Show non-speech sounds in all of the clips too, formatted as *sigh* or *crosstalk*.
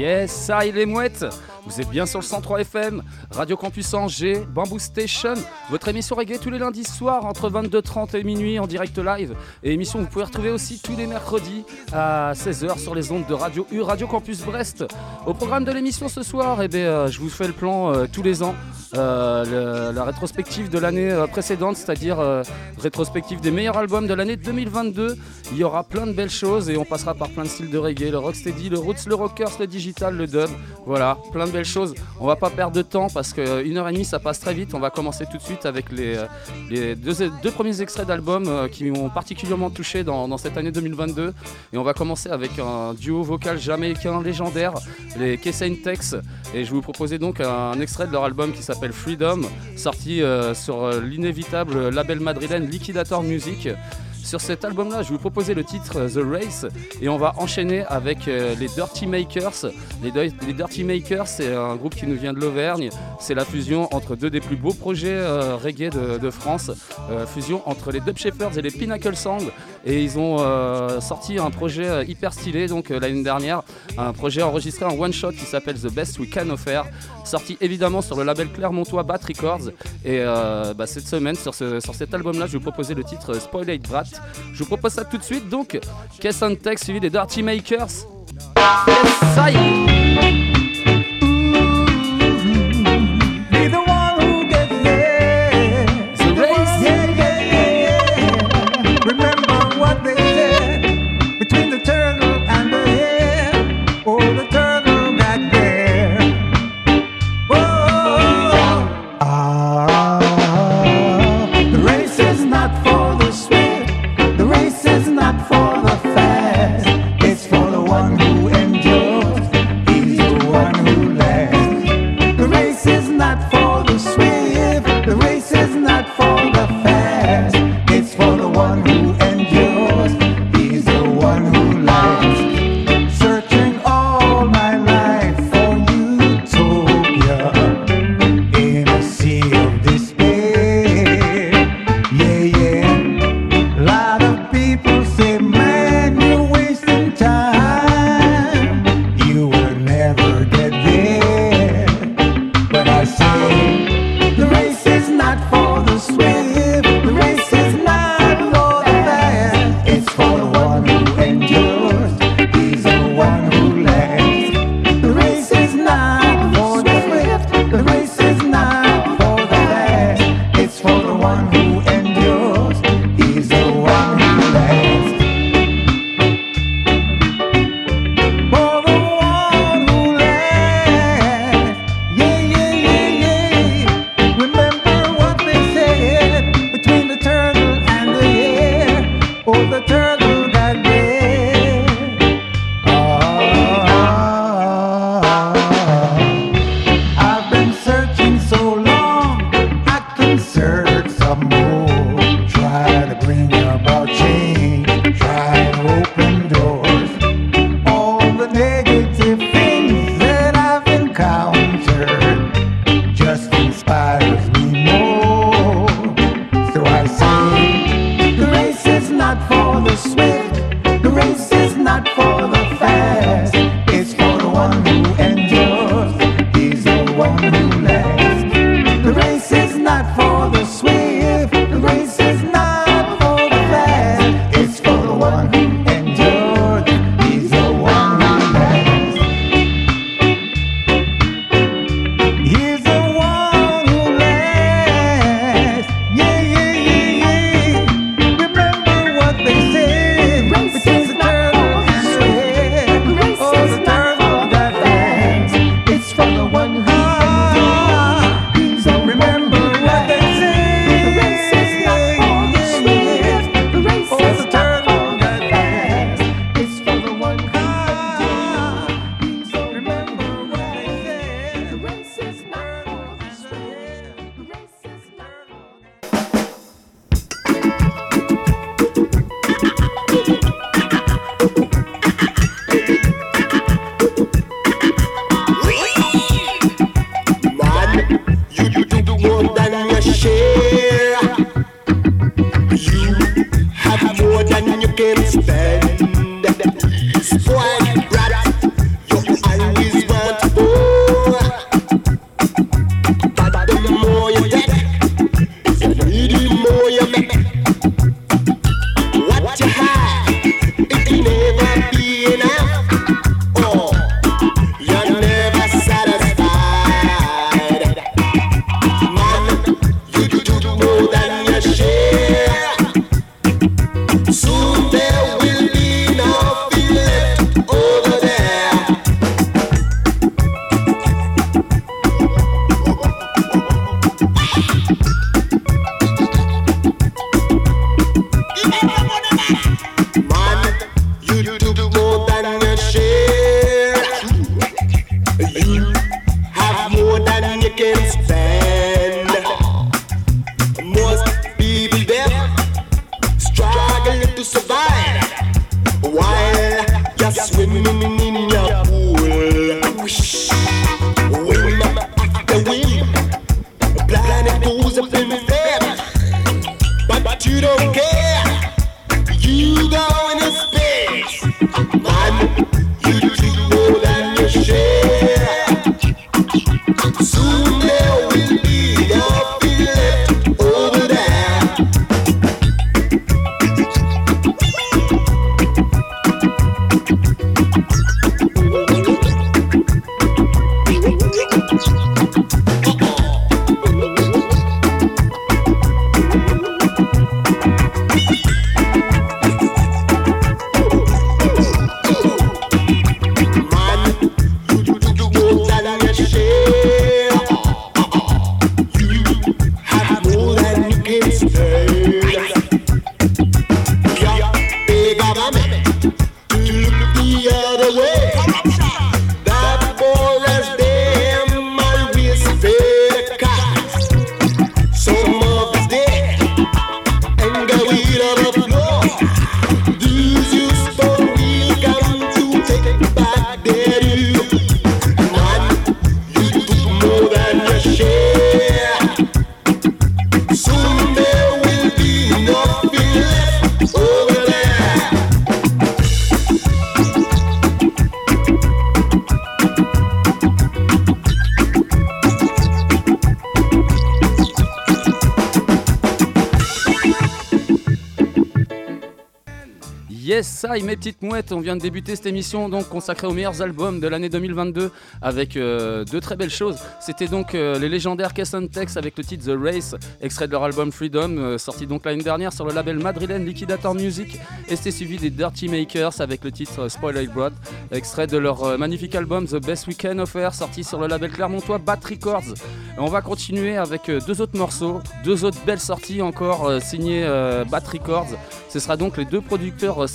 Yes, ça il est mouettes Vous êtes bien sur le 103 FM, Radio Campus Angers, Bamboo Station, votre émission reggae tous les lundis soirs entre 22h30 et minuit en direct live. Et émission que vous pouvez retrouver aussi tous les mercredis à 16h sur les ondes de Radio U, Radio Campus Brest. Au programme de l'émission ce soir, eh bien, euh, je vous fais le plan euh, tous les ans, euh, la rétrospective de l'année précédente, c'est-à-dire rétrospective des meilleurs albums de l'année 2022. Il y aura plein de belles choses et on passera par plein de styles de reggae, le rocksteady, le roots, le rockers, le digital, le dub. Voilà, plein de belles choses. On va pas perdre de temps parce qu'une heure et demie ça passe très vite. On va commencer tout de suite avec les, euh, deux, premiers extraits d'albums euh, qui m'ont particulièrement touché dans, cette année 2022. Et on va commencer avec un duo vocal jamaïcain légendaire, les Kessain Tex. Et je vous proposer donc un extrait de leur album qui s'appelle Freedom, sorti euh, sur euh, l'inévitable label madrilène Liquidator Music. Sur cet album-là, je vais vous proposer le titre euh, The Race et on va enchaîner avec euh, les Dirty Makers. Les, Dirty Makers, c'est un groupe qui nous vient de l'Auvergne. C'est la fusion entre deux des plus beaux projets euh, reggae de, France. Fusion entre les Dub Shepherds et les Pinnacle Sound. Et ils ont sorti un projet hyper stylé donc l'année dernière, un projet enregistré en one shot qui s'appelle The Best We Can Offer, sorti évidemment sur le label Clermontois Bat Records. Et bah, cette semaine sur, ce- sur cet album-là, je vous proposer le titre Spoiled Brat. Je vous propose ça tout de suite donc. Cass and Tech suivi des Dirty Makers. It's. Mes petites mouettes, on vient de débuter cette émission donc consacrée aux meilleurs albums de l'année 2022 avec euh, deux très belles choses. C'était donc euh, les légendaires Cass Tex avec le titre The Race, extrait de leur album Freedom, euh, sorti donc l'année dernière sur le label madrilène Liquidator Music. Et c'était suivi des Dirty Makers avec le titre Spoiled Broad, extrait de leur magnifique album The Best We Can Offer, sorti sur le label clermontois Bat Records. On va continuer avec deux autres morceaux, deux autres belles sorties encore signées Bat Records. Ce sera donc les deux producteurs euh,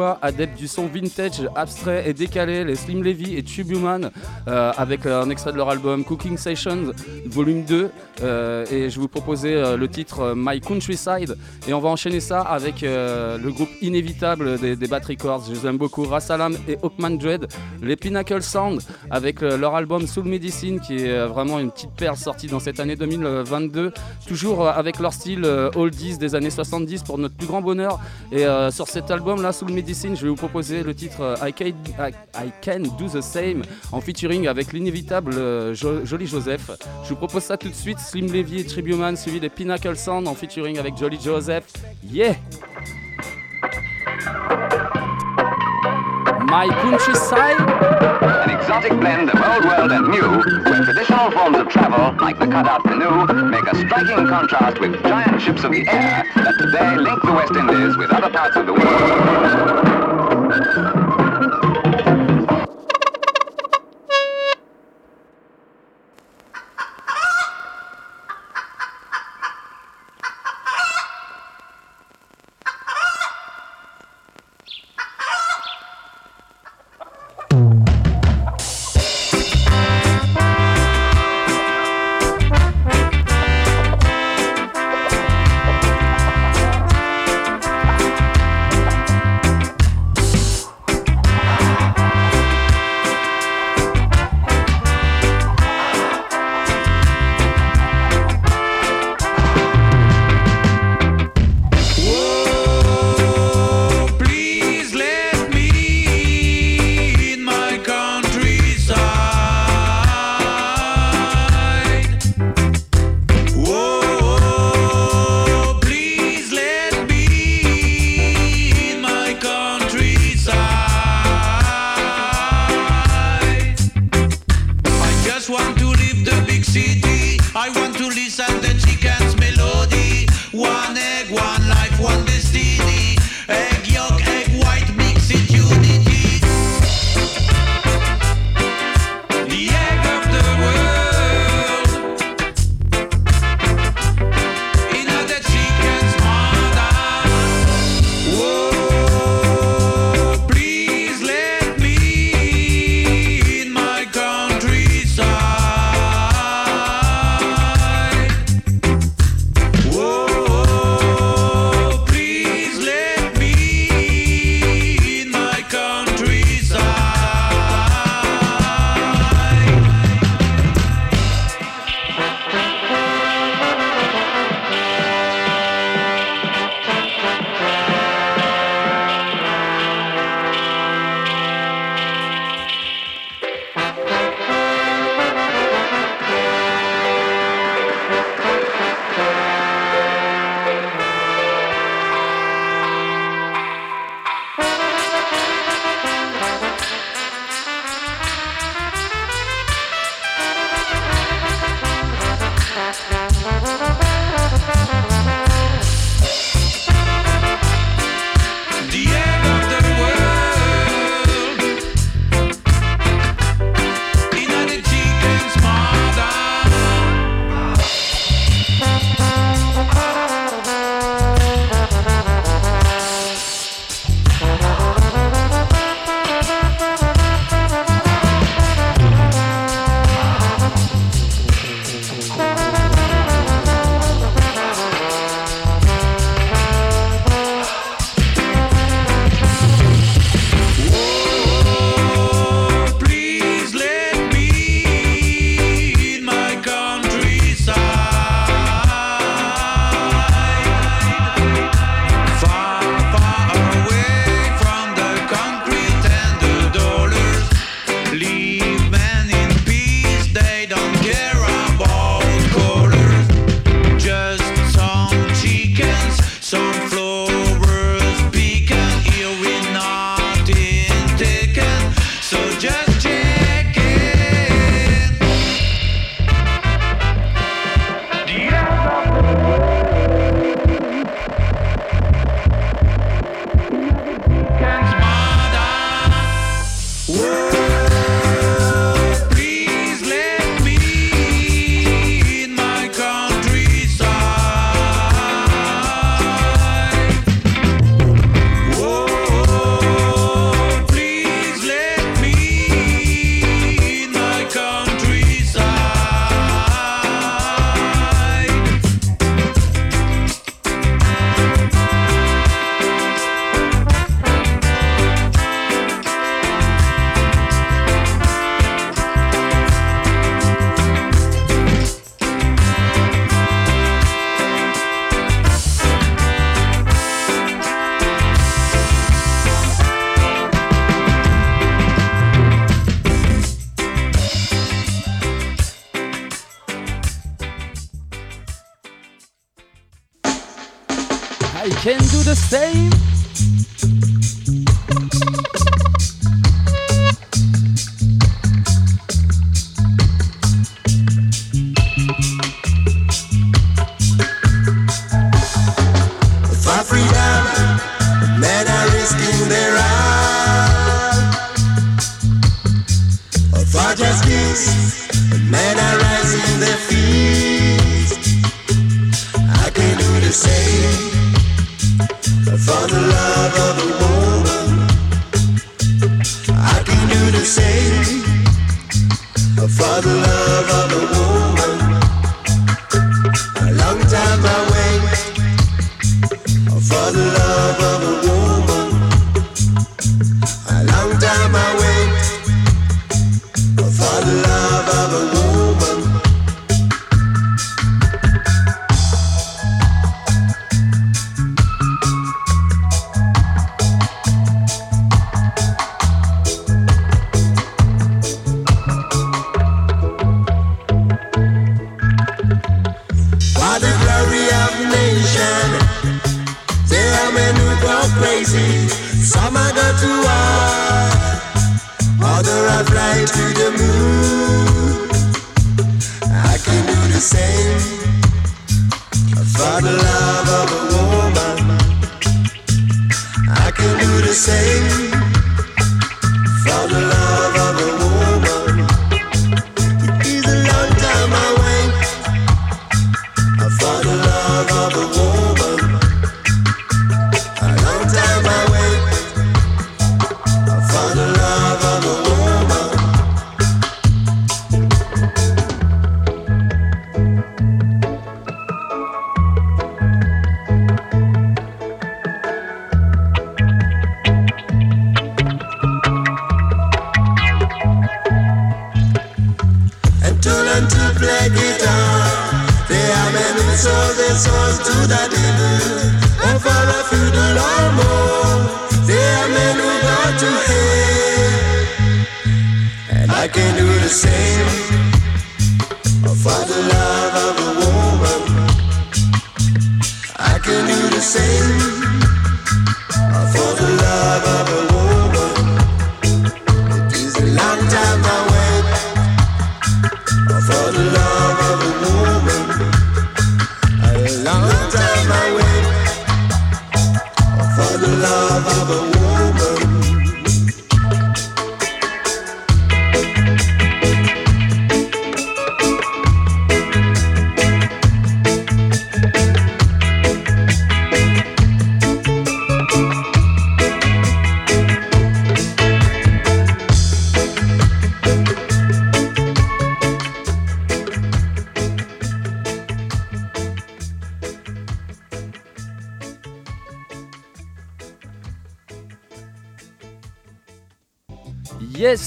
strasbourgeois adeptes du son vintage, abstrait et décalé, les Slim Levy et Tubuman, euh, avec euh, un extrait de leur album Cooking Sessions, volume 2. euh, et je vous proposais le titre My Countryside. Et on va enchaîner ça avec le groupe inévitable des, des Bat Records. Je les aime beaucoup, Rassalam et Hawkman Dread, les Pinnacle Sound, avec leur album Soul Medicine, qui est vraiment une petite perle sortie dans cette année 2022. Toujours avec leur style oldies des années 70 pour notre plus grand bonheur. Et sur cet album là, Soul Je vais vous proposer le titre euh, I, can, I, Can Do the Same en featuring avec l'inévitable euh, Jo- Jolly Joseph. Je vous propose ça tout de suite, Slim Levy et Tribuman suivi des Pinnacle Sound en featuring avec Jolly Joseph. Yeah! My Countryside An exotic blend of old world and new, where traditional forms of travel, like the cutout canoe, make a striking contrast with giant ships of the air that today link the West Indies with other parts of the world.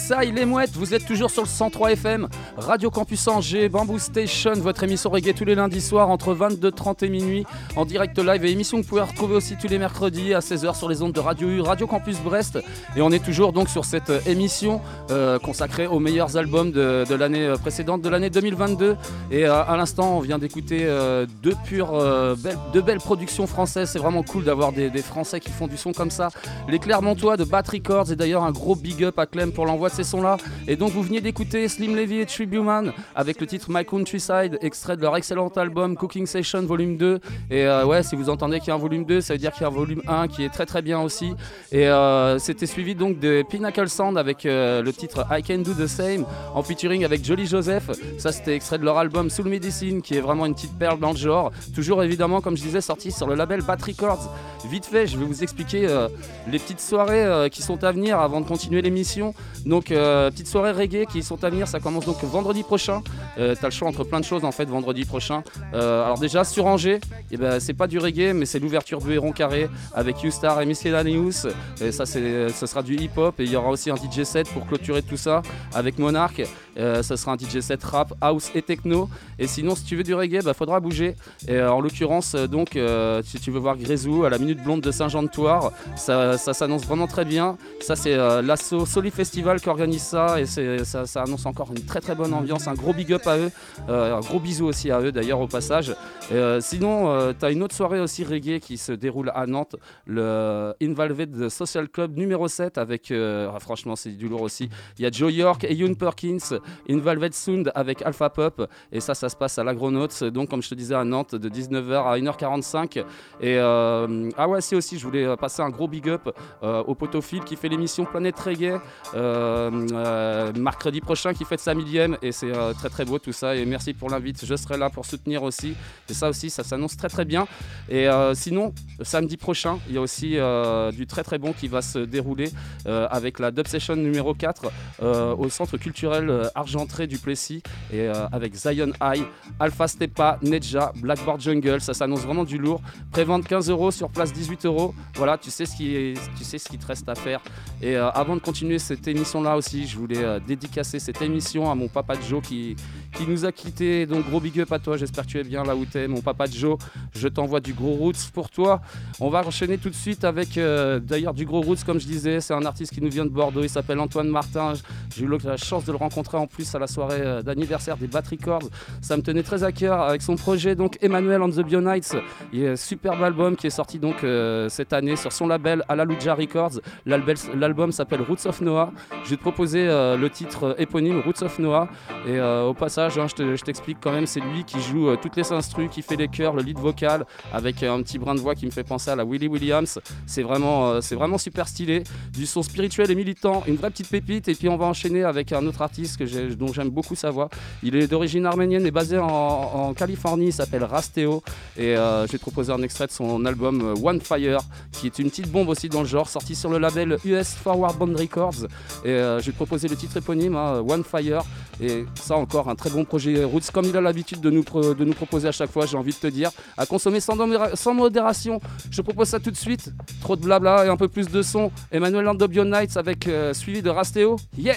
Yes, ça, il est mouette. Vous êtes toujours sur le 103 FM, Radio Campus Angers, Bamboo Station, votre émission reggae tous les lundis soirs entre 22h30 et minuit en direct live et émission que vous pouvez retrouver aussi tous les mercredis à 16h sur les ondes de Radio U, Radio Campus Brest. Et on est toujours donc sur cette émission euh, consacrée aux meilleurs albums de, l'année euh, précédente, de l'année 2022. Et euh, à l'instant, on vient d'écouter deux pures, belles, deux belles productions françaises. C'est vraiment cool d'avoir des, Français qui font du son comme ça. Les Clermontois de Bat Records et d'ailleurs un gros big up à Clem pour l'envoi de ces sons-là. Et donc vous veniez d'écouter Slim Levy et Tribuman avec le titre My Countryside, extrait de leur excellent album Cooking Session Volume 2. Et ouais, si vous entendez qu'il y a un volume 2, ça veut dire qu'il y a un volume 1 qui est très très bien aussi. Et c'était suivi donc de Pinnacle Sound avec le titre I Can Do The Same en featuring avec Jolly Joseph. Ça c'était extrait de leur album Soul Medicine qui est vraiment une petite perle dans le genre. Toujours évidemment, comme je disais, sorti sur le label Bat Records. Vite fait, je vais vous expliquer euh, les petites soirées euh, qui sont à venir avant de continuer l'émission. Donc, euh, petites soirées reggae qui sont à venir. Ça commence donc vendredi prochain. Euh, T'as le choix entre plein de choses en fait vendredi prochain. Alors, déjà, sur Angers, eh ben, c'est pas du reggae, mais c'est l'ouverture du Héron Carré avec U-Star et Miscellaneous. Et ça, ce sera du hip-hop. Et il y aura aussi un DJ set pour clôturer tout ça avec Monarch. Euh, ça sera un DJ set rap, house et techno. Et sinon, si tu veux du reggae, bah, faudra bouger. Et euh, en l'occurrence, euh, donc, si tu veux voir Grézou à la Minute Blonde de Saint-Jean-de-Thouars, ça, ça s'annonce vraiment très bien. Ça, c'est euh, l'asso Soli Festival qui organise ça. Et ça, ça annonce encore une très très bonne ambiance. Un gros big up à eux. Un gros bisou aussi à eux d'ailleurs au passage. Sinon, tu as une autre soirée aussi reggae qui se déroule à Nantes, le Invalved Social Club numéro 7 avec, ah, franchement c'est du lourd aussi, il y a Joe York et Yoon Perkins, Invalved Sound avec Alpha Pop. Et ça ça se passe à l'Agronautes, donc comme je te disais à Nantes de 19h à 1h45 et euh, ah ouais si aussi je voulais euh, passer un gros big up euh, au potophile qui fait l'émission Planète Reggae mercredi prochain qui fête sa millième. Et c'est très très beau tout ça. Et merci pour l'invite, je serai là pour soutenir aussi. Et ça aussi ça s'annonce très très bien. Et sinon samedi prochain il y a aussi du très très bon qui va se dérouler avec la Dub Session numéro 4 euh, au centre culturel Argentré du Plessis et euh, avec Zion High, Alpha Stepa, Nedja, Blackboard Jungle, ça s'annonce vraiment du lourd. Prévente 15 euros sur place 18 euros. Voilà, tu sais ce qui est- tu sais ce qu'il te reste à faire. Et euh, avant de continuer cette émission là aussi, je voulais euh, dédicacer cette émission à mon papa Joe qui qui nous a quittés. Donc gros big up à toi, j'espère que tu es bien là où tu es, mon papa Joe. Je t'envoie du gros roots pour toi. On va enchaîner tout de suite avec euh, d'ailleurs du gros roots comme je disais, c'est un artiste qui nous vient de Bordeaux, il s'appelle Antoine Martin. J'ai eu la chance de le rencontrer en plus à la soirée euh, d'anniversaire des Bat Records. Ça me tenait très à cœur avec son projet donc Emmanuel on the Bionites. Il y a un superbe album qui est sorti donc euh, cette année sur son label Alaluja Records. L'album s'appelle Roots of Noah. Je vais te proposer le titre éponyme Roots of Noah. Et au passage, hein, je te- je t'explique quand même, c'est lui qui joue euh, toutes les instrus, qui fait les chœurs, le lead vocal, avec euh, un petit brin de voix qui me fait penser à la Willie Williams. C'est vraiment, euh, vraiment super stylé. Du son spirituel et militant, une vraie petite pépite. Et puis on va enchaîner avec un autre artiste que dont j'aime beaucoup sa voix. Il est d'origine arménienne et basé en, Californie. Il s'appelle Rasteo. Et je vais te proposer un extrait de son album One Fire, qui est une petite bombe aussi dans le genre, sorti sur le label US Forward Bond Records. Et je vais te proposer le titre éponyme, hein, One Fire. Et ça encore, un très bon projet Roots, comme il a l'habitude de nous, proposer à chaque fois, j'ai envie de te dire, à consommer sans, modération. Je propose ça tout de suite. Trop de blabla et un peu plus de son. Emmanuel Landobio Nights avec euh, suivi de Rasteo. Yeah!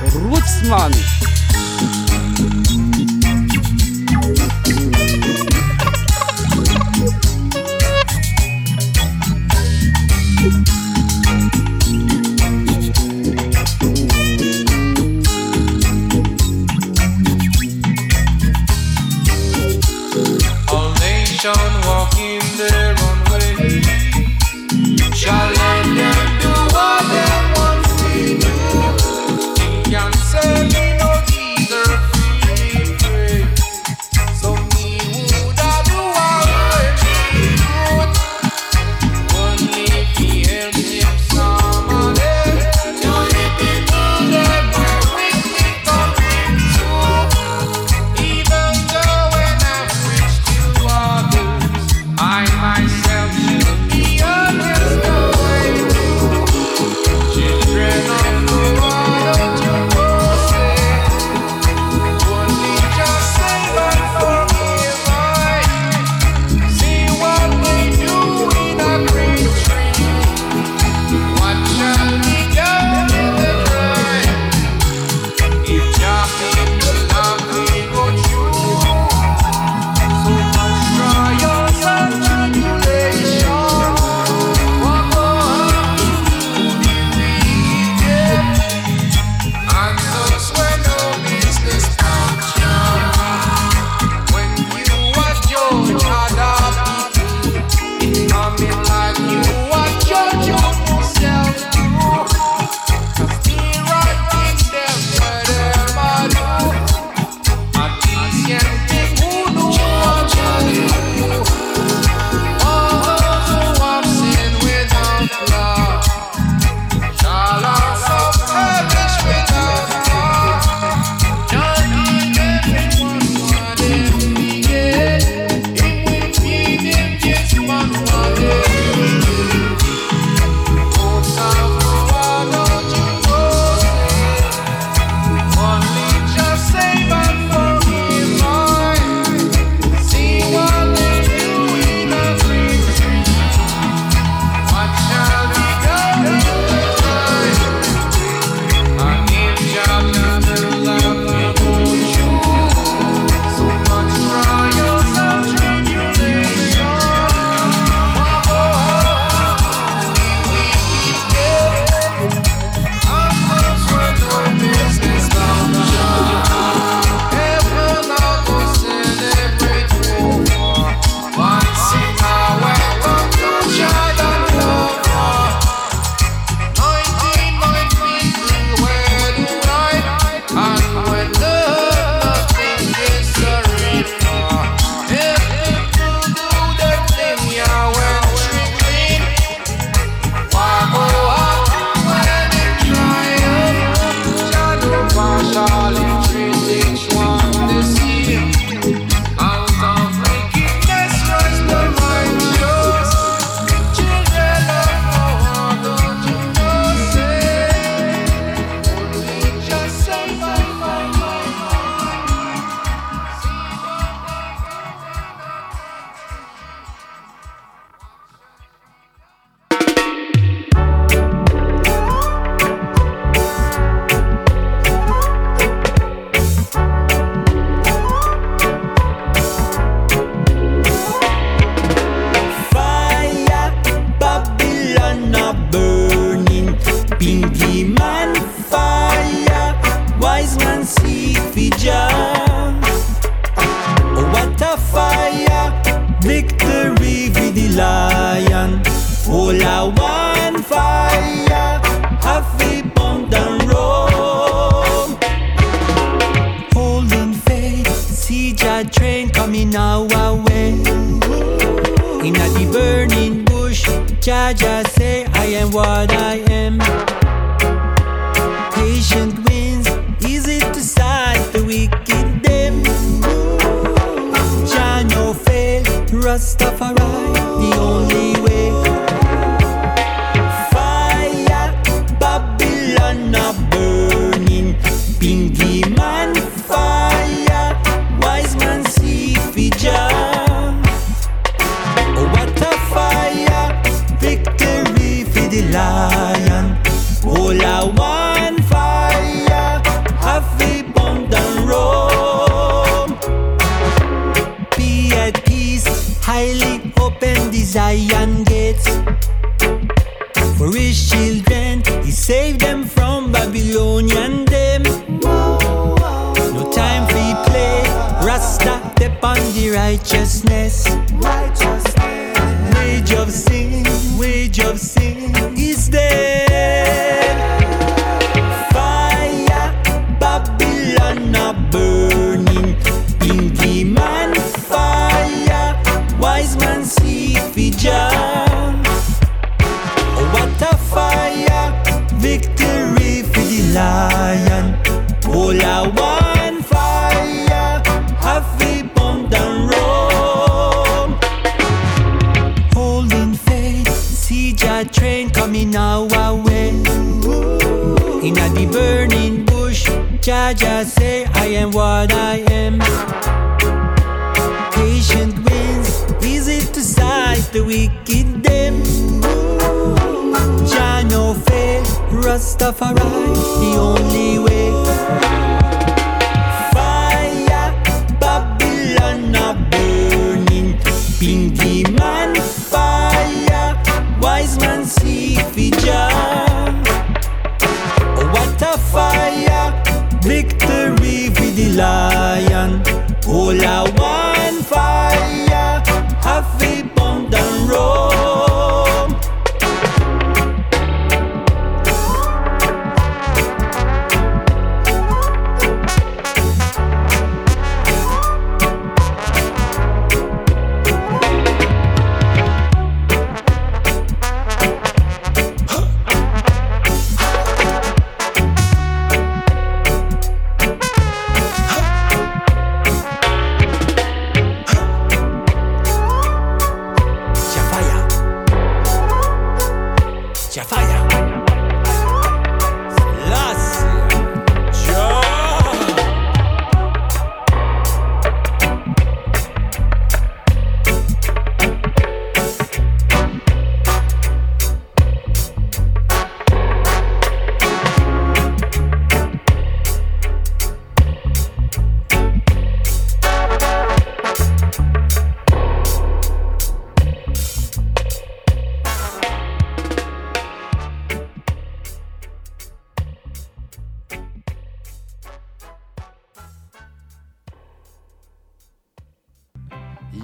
Rootsman! Rastafari, the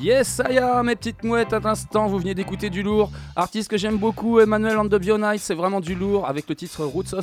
Yes, est, mes petites mouettes, à l'instant, vous venez d'écouter du lourd. Artiste que j'aime beaucoup, Emmanuel and the c'est vraiment du lourd, avec le titre Roots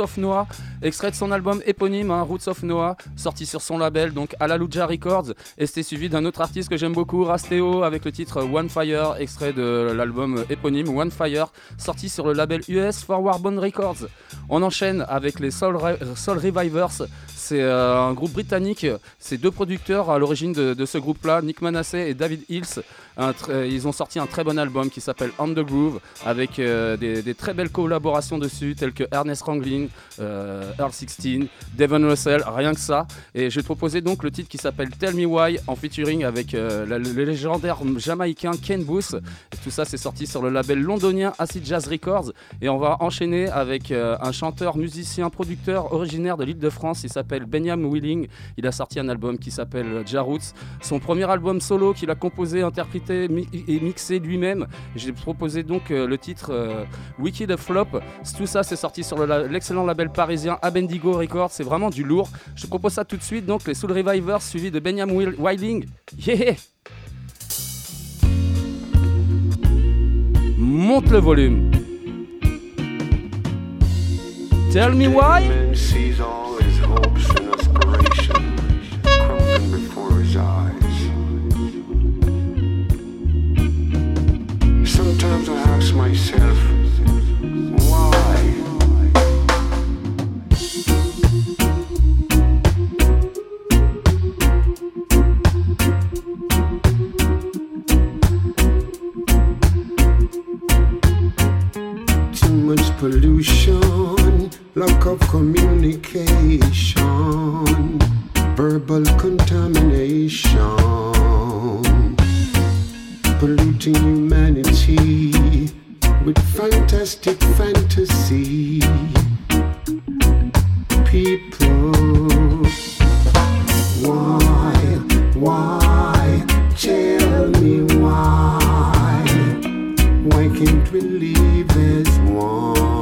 of, Noah, extrait de son album éponyme, hein, Roots of Noah, sorti sur son label, donc Alaluja Records. Et c'était suivi d'un autre artiste que j'aime beaucoup, Rasteo, avec le titre One Fire, extrait de l'album éponyme One Fire, sorti sur le label US Forward Bone Records. On enchaîne avec les Soul, Re- Revivers. C'est euh, un groupe britannique. C'est deux producteurs à l'origine de, de ce groupe-là, Nick Manasseh et David Hills. Tr- ils ont sorti un très bon album qui s'appelle On the Groove avec euh, des, très belles collaborations dessus, telles que Ernest Ranglin, euh, Earl 16, Devon Russell, rien que ça. Et je vais te proposer donc le titre qui s'appelle Tell Me Why en featuring avec euh, le légendaire jamaïcain Ken Booth. Tout ça, c'est sorti sur le label londonien Acid Jazz Records. Et on va enchaîner avec euh, un chanteur, musicien, producteur originaire de l'île de France. Il s'appelle Benjamin Willing. Il a sorti un album qui s'appelle Jarroots. Son premier album solo qu'il a composé, interprété et mixé lui-même. J'ai proposé donc euh, le titre euh, Wicked Flop. Tout ça, c'est sorti sur le l'excellent label parisien Abendigo Records. C'est vraiment du lourd. Je propose ça tout de suite. Donc les Soul Revivers suivis de Benjamin Wil- Willing. Yeah Monte le volume. Tell me why? Sees before. Sometimes I ask myself, why? Too much pollution, lack of communication, verbal contamination polluting humanity with fantastic fantasy. People, why, why, tell me why? Why can't we leave this one?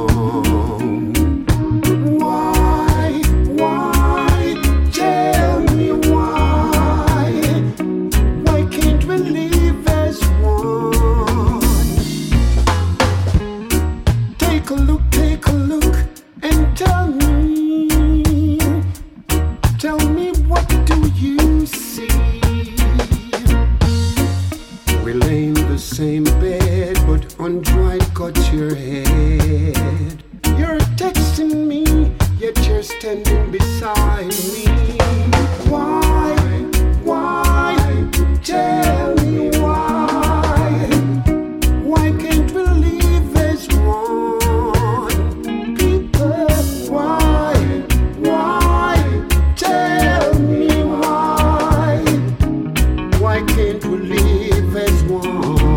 want.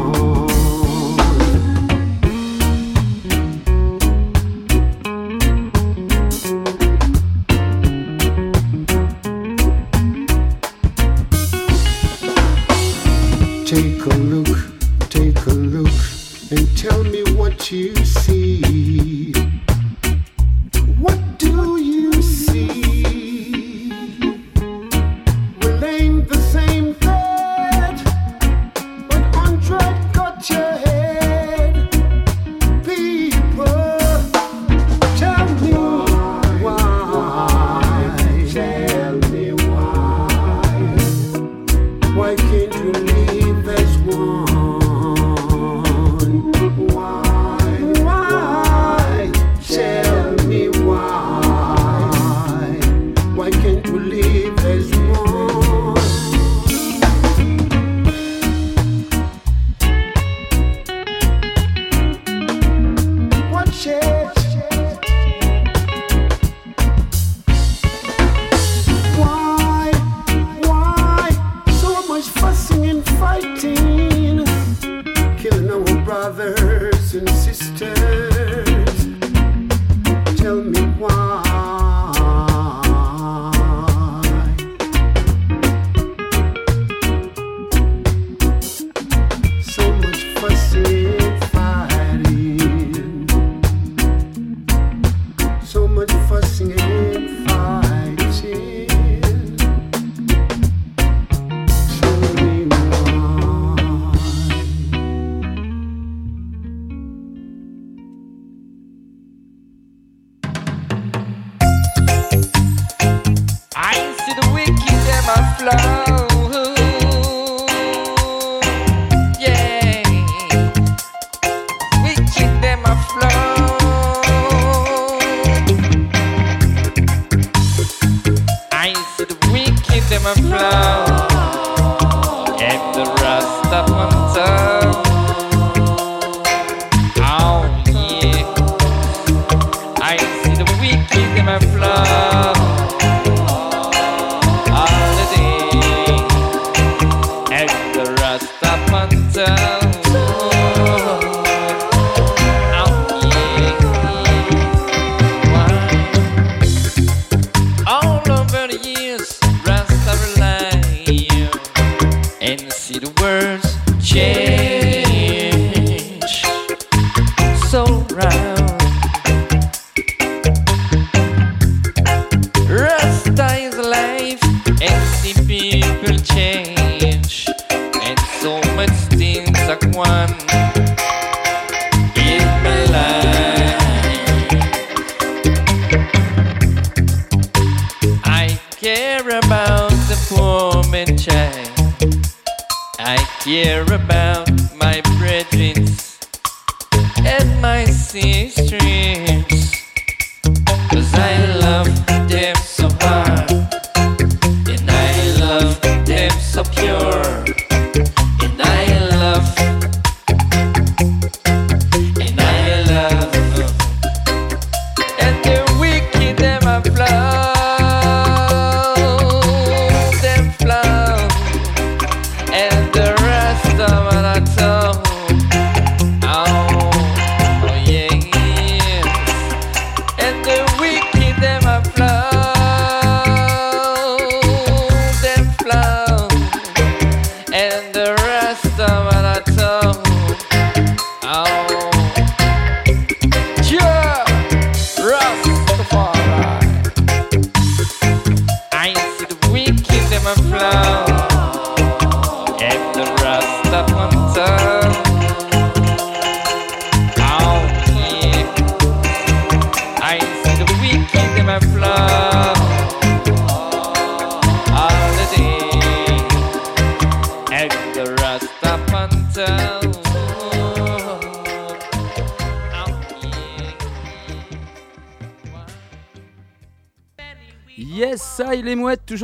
ancestry.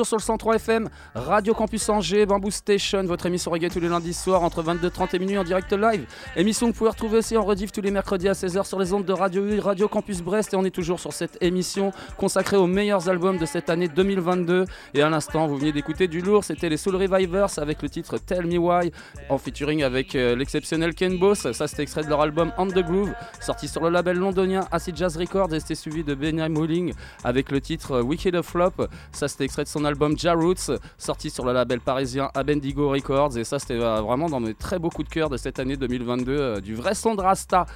Sur le 103 FM, Radio Campus Angers, Bamboo Station, votre émission reggae tous les lundis soirs entre 22h30 et minuit en direct live. Émission que vous pouvez retrouver aussi en rediff tous les mercredis à 16h sur les ondes de Radio U, Radio Campus Brest. Et on est toujours sur cette émission consacrée aux meilleurs albums de cette année 2022. Et à l'instant, vous venez d'écouter du lourd, c'était les Soul Revivers avec le titre Tell Me Why, en featuring avec euh, l'exceptionnel Ken Boss. Ça, c'était extrait de leur album On the Groove, sorti sur le label londonien Acid Jazz Records. Et c'était suivi de Benjamin Molling avec le titre euh, Wicked of Flop. Ça, c'était extrait de son album Ja sorti sur le label parisien Abendigo Records. Et ça, c'était euh, vraiment dans mes très beaux coups de cœur de cette année 2022, euh, du vrai son de.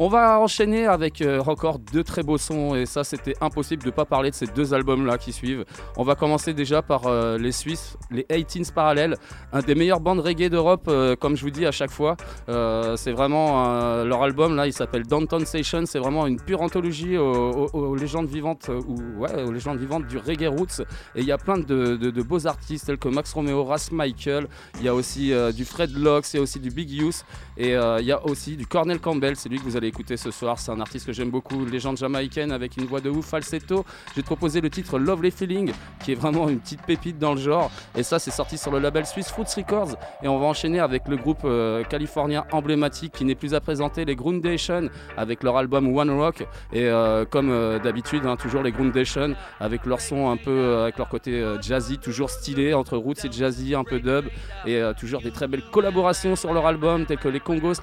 On va enchaîner avec euh, encore deux très beaux sons et ça c'était impossible de ne pas parler de ces deux albums là qui suivent. On va commencer déjà par euh, les Suisses, les 18s Parallèles, un des meilleures bandes reggae d'Europe euh, comme je vous dis à chaque fois. Euh, c'est vraiment leur album là, il s'appelle Downtown Station, c'est vraiment une pure anthologie aux, légendes vivantes ou aux du reggae roots et il y a plein de, beaux artistes tels que Max Romeo, Ras Michael, il y a aussi du Fred Locks, il y a aussi du Big Youth et euh, il y a aussi du Cornel Campbell, c'est lui que vous allez écouter ce soir. C'est un artiste que j'aime beaucoup, légende jamaïcaine avec une voix de ouf, falsetto. J'ai proposé le titre Lovely Feeling, qui est vraiment une petite pépite dans le genre. Et ça, c'est sorti sur le label suisse Fruits Records. Et on va enchaîner avec le groupe euh, californien emblématique qui n'est plus à présenter, les Groundation, avec leur album One Rock. Et euh, comme euh, d'habitude, hein, toujours les Groundation, avec leur son un peu, euh, avec leur côté euh, jazzy, toujours stylé, entre roots et jazzy, un peu dub. Et euh, toujours des très belles collaborations sur leur album, tels que les Congos,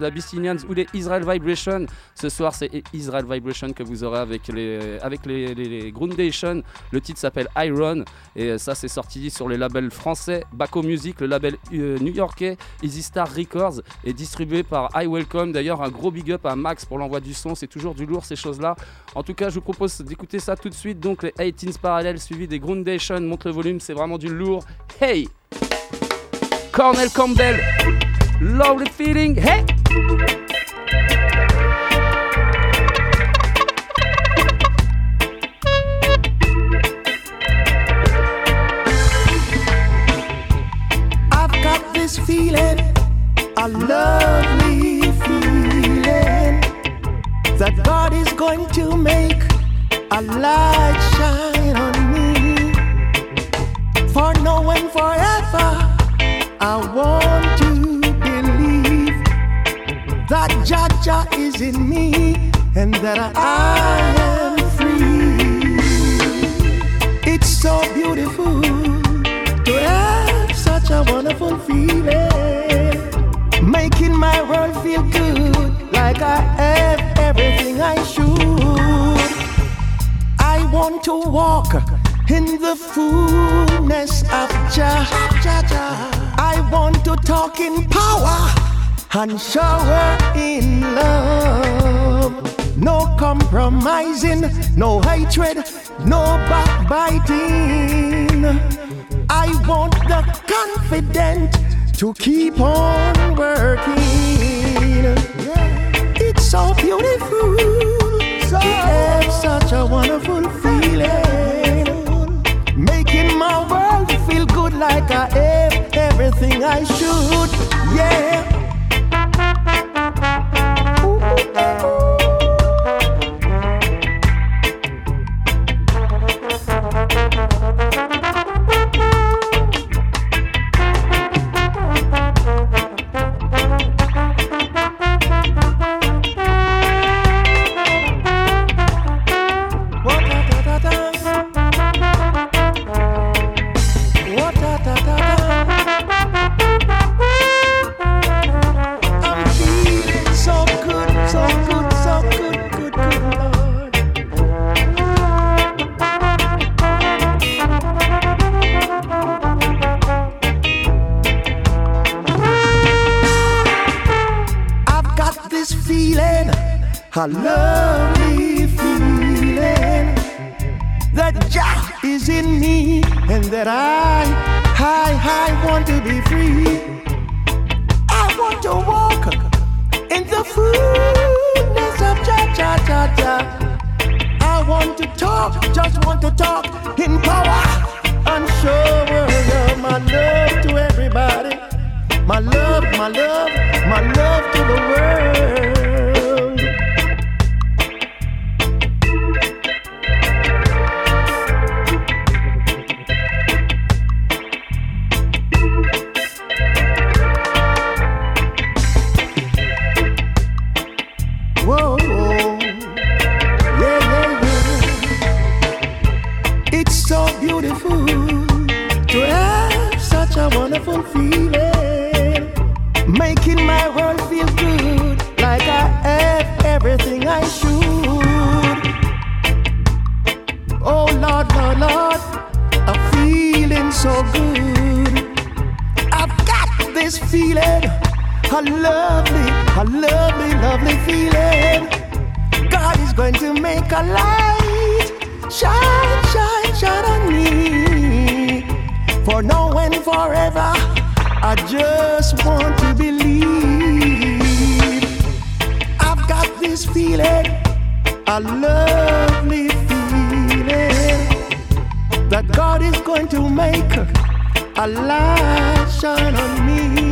ou les Israel Vibration. Ce soir, c'est Israel Vibration que vous aurez avec les, avec les, Groundation. Le titre s'appelle Iron. Et ça, c'est sorti sur les labels français Baco Music, le label euh, new-yorkais Easy Star Records, et distribué par I Welcome. D'ailleurs, un gros big up à Max pour l'envoi du son. C'est toujours du lourd, ces choses-là. En tout cas, je vous propose d'écouter ça tout de suite. Donc, les 18s parallèles suivis des Groundation. Monte le volume, c'est vraiment du lourd. Hey! Cornel Campbell, Lovely Feeling, hey! I've got this feeling, a lovely feeling, that God is going to make a light shine on me. For now and forever, I want to that Jaja is in me and that I am free. It's so beautiful to have such a wonderful feeling, making my world feel good, like I have everything I should. I want to walk in the fullness of Jah. I want to talk in power and shower in love. No compromising, no hatred, no backbiting. I want the confident to keep on working. It's so beautiful so to have such a wonderful feeling, making my world feel good like I have everything I should. Yeah. Thank you. beautiful to have such a wonderful feeling, making my world feel good, like I have everything I should. Oh Lord, Lord, Lord, I'm feeling so good. I've got this feeling, a lovely, a lovely, lovely feeling. God is going to make a light shine pressure on me for now and forever. I just want to believe I've got this feeling, a lovely feeling that God is going to make a light shine on me.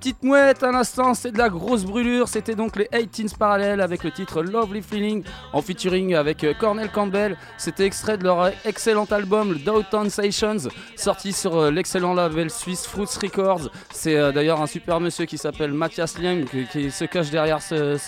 Petites mouettes, à l'instant, c'est de la grosse brûlure. C'était donc les 18s parallèles avec le titre Lovely Feeling en featuring avec euh, Cornel Campbell. C'était extrait de leur excellent album, Downtown Sessions, sorti sur euh, l'excellent label suisse Fruits Records. C'est euh, d'ailleurs un super monsieur qui s'appelle Mathias Liang qui, se cache derrière ce,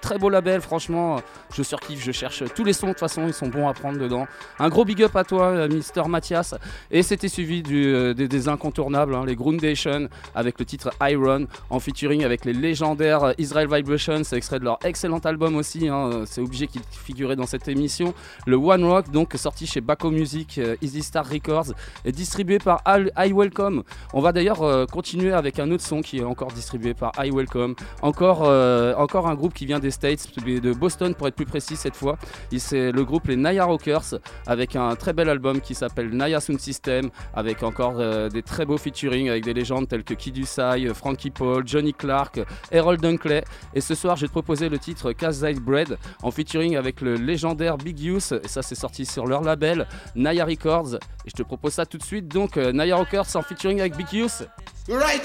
très beau label. Franchement, je surkiffe, je cherche tous les sons de toute façon, ils sont bons à prendre dedans. Un gros big up à toi, euh, Mister Mathias. Et c'était suivi euh, des, incontournables, hein, les Groundation, avec le titre Iron, en featuring avec les légendaires Israel Vibration. C'est extrait de leur excellent album aussi, hein, c'est obligé qu'il figurait dans cette émission. Le One Rock, donc sorti chez Baco Music, Easy Star Records, et distribué par I Welcome. On va d'ailleurs continuer avec un autre son qui est encore distribué par I Welcome. Encore, euh, encore un groupe qui vient des States, de Boston pour être plus précis cette fois. C'est le groupe les Naya Rockers avec un très bel album qui s'appelle Naya Sound System avec encore euh, des très beaux featuring avec des légendes telles que Kid Usai, euh, Frankie Paul, Johnny Clark, Harold Dunkley. Et ce soir, je vais te proposer le titre Kazite Bread en featuring avec le légendaire Big Use. Et ça, c'est sorti sur leur label Naya Records. Et je te propose ça tout de suite. Donc, euh, Naya Rockers en featuring avec Big Use.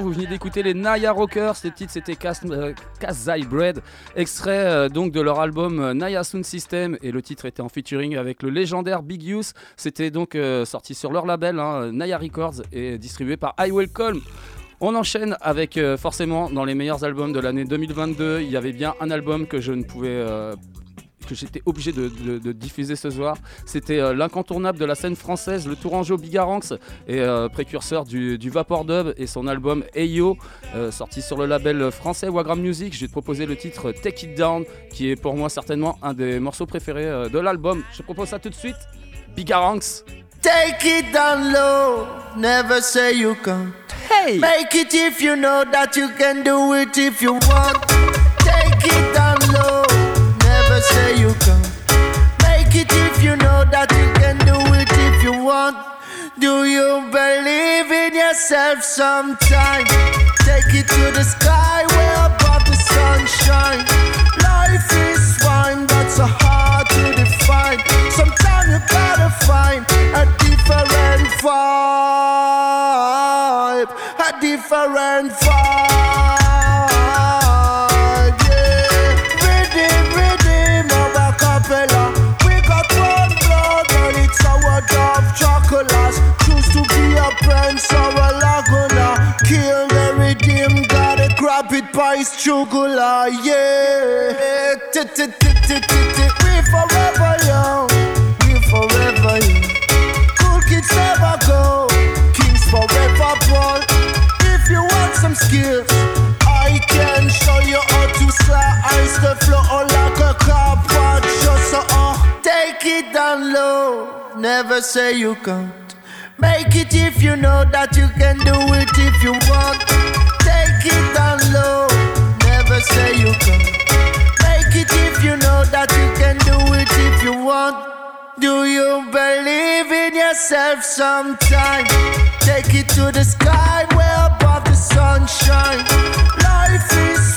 vous venez d'écouter les Naya Rockers, le titre c'était euh, Kazai Bread, extrait euh, donc de leur album euh, Naya Sound System. Et le titre était en featuring avec le légendaire Big Use, c'était donc sorti sur leur label hein, Naya Records et distribué par I. On enchaîne avec forcément dans les meilleurs albums de l'année 2022, il y avait bien un album que je ne pouvais que j'étais obligé de, de- de diffuser ce soir. C'était euh, l'incontournable de la scène française, le Tourangeau Bigaranx, et euh, précurseur du, du Vapor Dub et son album Ayo, euh, sorti sur le label français Wagram Music. J'ai proposé le titre Take It Down, qui est pour moi certainement un des morceaux préférés de l'album. Je propose ça tout de suite. Bigaranx. Take it down low, never say you can't. Hey! Make it if you know that you can do it if you want. Take it down low, Make it if you know that you can do it if you want. Do you believe in yourself sometime? Take it to the sky where above the sunshine. Life is fine, so hard to define. Sometimes you gotta find a different vibe, a different vibe. Prince or a laguna. Kill the rhythm, gotta grab it by its jugular. Yeah, we forever young, we forever young. Cool kids never go, kings forever born. If you want some skills, I can show you how to the floor like a. So, uh, take it down low, never say you can't. Make it if you know that you can do it if you want. Take it down low, never say you can't. Make it if you know that you can do it if you want. Do you believe in yourself sometime? Take it to the sky where above the sunshine. Life is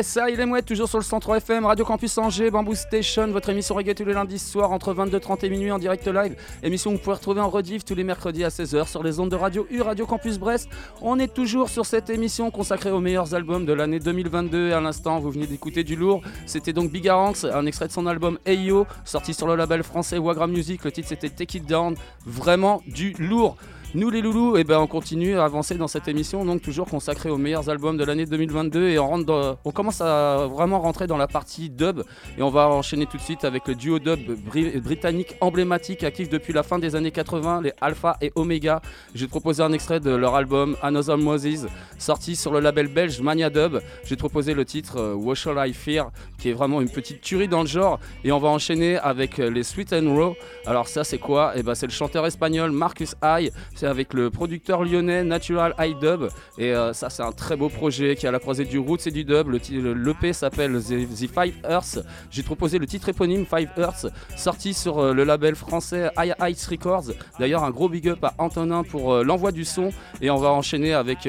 Yes, il est mouette, toujours sur le 103 FM, Radio Campus Angers, Bamboo Station, votre émission reggae tous les lundis soirs entre 22h30 et minuit en direct live. Émission que vous pouvez retrouver en rediff tous les mercredis à 16h sur les ondes de Radio U, Radio Campus Brest. On est toujours sur cette émission consacrée aux meilleurs albums de l'année 2022. Et à l'instant, vous venez d'écouter du lourd. C'était donc Bigaranx, un extrait de son album Ayo, sorti sur le label français Wagram Music. Le titre c'était Take It Down. Vraiment du lourd. Nous les loulous, eh ben, on continue à avancer dans cette émission, donc toujours consacrée aux meilleurs albums de l'année 2022 et on, commence à vraiment rentrer dans la partie dub et on va enchaîner tout de suite avec le duo dub bri- britannique emblématique actif depuis la fin des années 80, les Alpha et Omega. J'ai proposé un extrait de leur album Another Moses, sorti sur le label belge Mania Dub. J'ai proposé le titre euh, What Shall I Fear, qui est vraiment une petite tuerie dans le genre et on va enchaîner avec euh, les Sweet and Raw. Alors ça c'est quoi? Eh ben c'est le chanteur espagnol Marcus High, c'est avec le producteur lyonnais Natural High Dub et euh, ça c'est un très beau projet qui est à la croisée du roots et du dub. Le l'EP s'appelle The, The Five Earths. J'ai proposé le titre éponyme Five Earths, sorti sur euh, le label français High Heights Records. D'ailleurs un gros big up à Antonin pour euh, l'envoi du son et on va enchaîner avec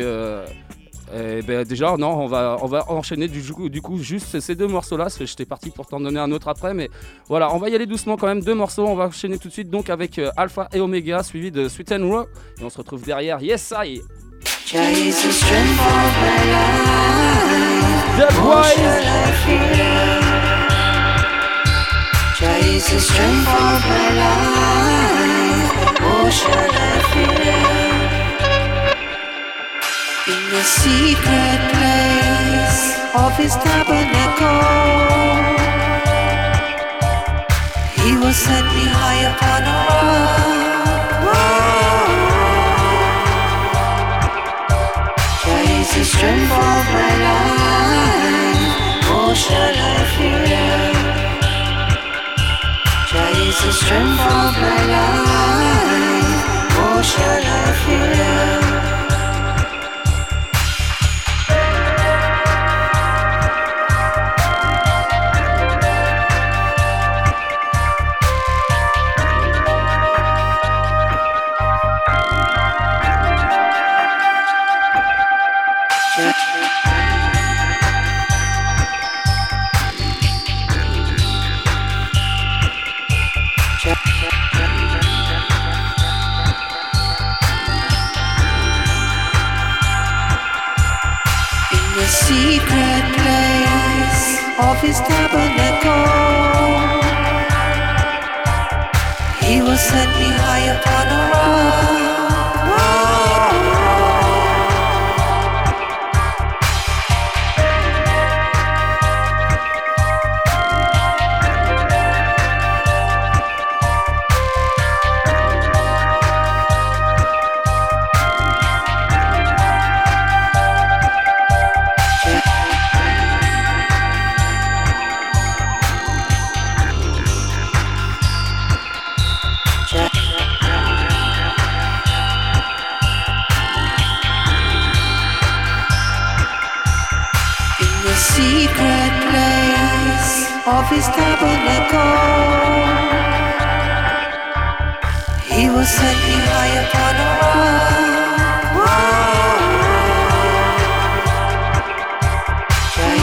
euh, eh ben déjà, non, on va, on va enchaîner du coup, juste ces deux morceaux-là. J'étais parti pour t'en donner un autre après, mais voilà, on va y aller doucement quand même. Deux morceaux, on va enchaîner tout de suite donc avec euh, Alpha et Omega, suivi de Sweet and Raw. Et on se retrouve derrière. Yes, I. In the secret place of his tabernacle, he will set me high upon a rock. Jah is the strength of my life. Oh, shall I fear? Jah the strength of my life. Oh, shall I fear? Secret place of his tabernacle, he will set me high upon a rock. He will set me high upon a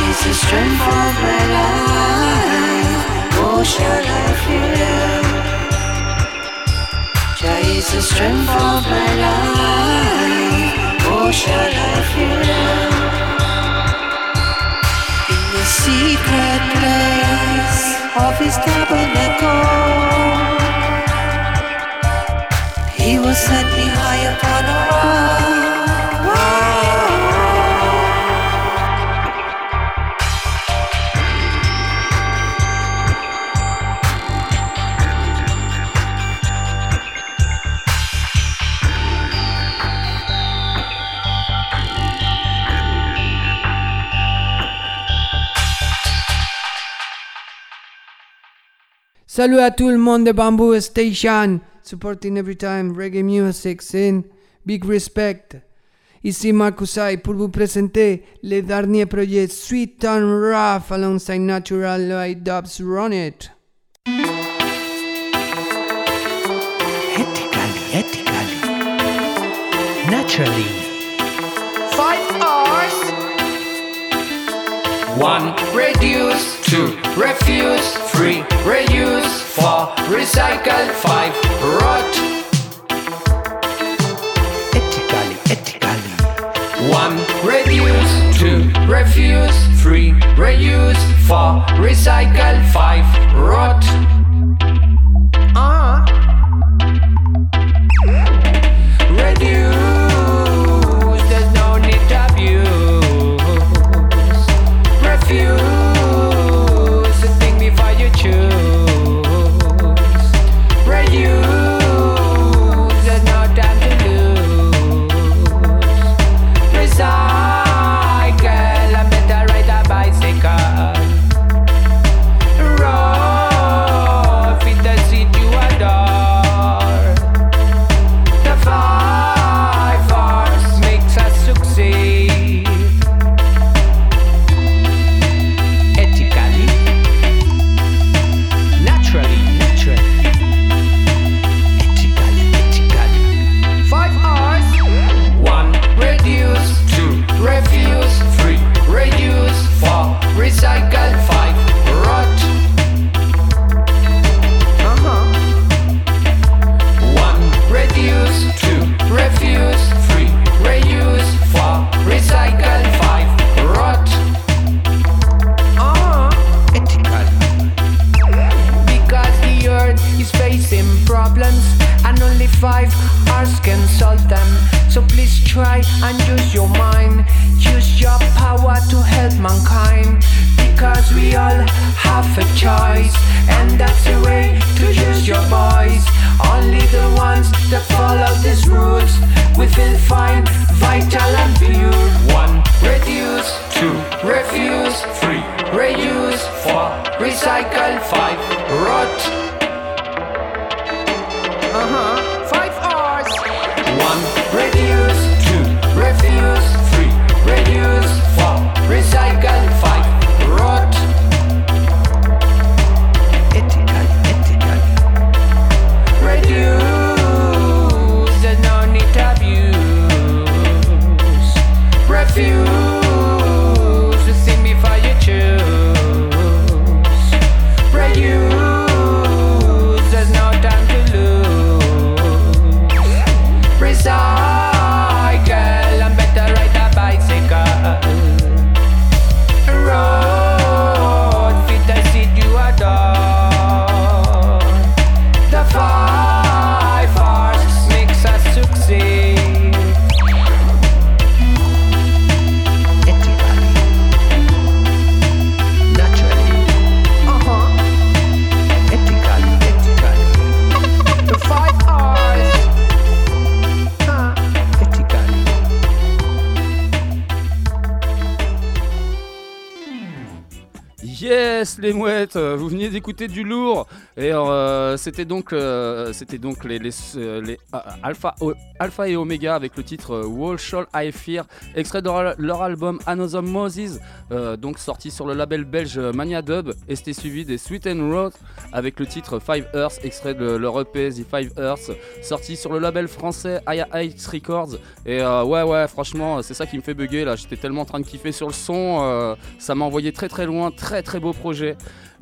is the strength of my life. Oh, shall I fear? Is the strength of my life. Oh, shall I? Secret place of his tabernacle, he will set me high upon a rock. Salut à tout le monde de Bamboo Station, supporting every time reggae music. Big respect. Ici Markusai pour vous présenter le dernier projet Sweet and Rough alongside Natural Light Dubs Run It. One, reduce. Two, refuse. Three, reuse. Four, recycle. Five, rot. Ethically, ethically. One, reduce. Two, refuse. Three, reuse. Four, recycle. Five, rot. Ah. Reduce, du lourd. Et euh, c'était donc, euh, c'était donc les, les, euh, Alpha, Alpha et Omega avec le titre Wall Shall I Fear, extrait de leur, album Another Moses, donc sorti sur le label belge Mania Dub et c'était suivi des Sweet and Road avec le titre Five Earths, extrait de leur EP The Five Earths, sorti sur le label français Heights Records. Et ouais ouais franchement c'est ça qui me fait bugger là, j'étais tellement en train de kiffer sur le son, ça m'a envoyé très très loin, très très beau projet.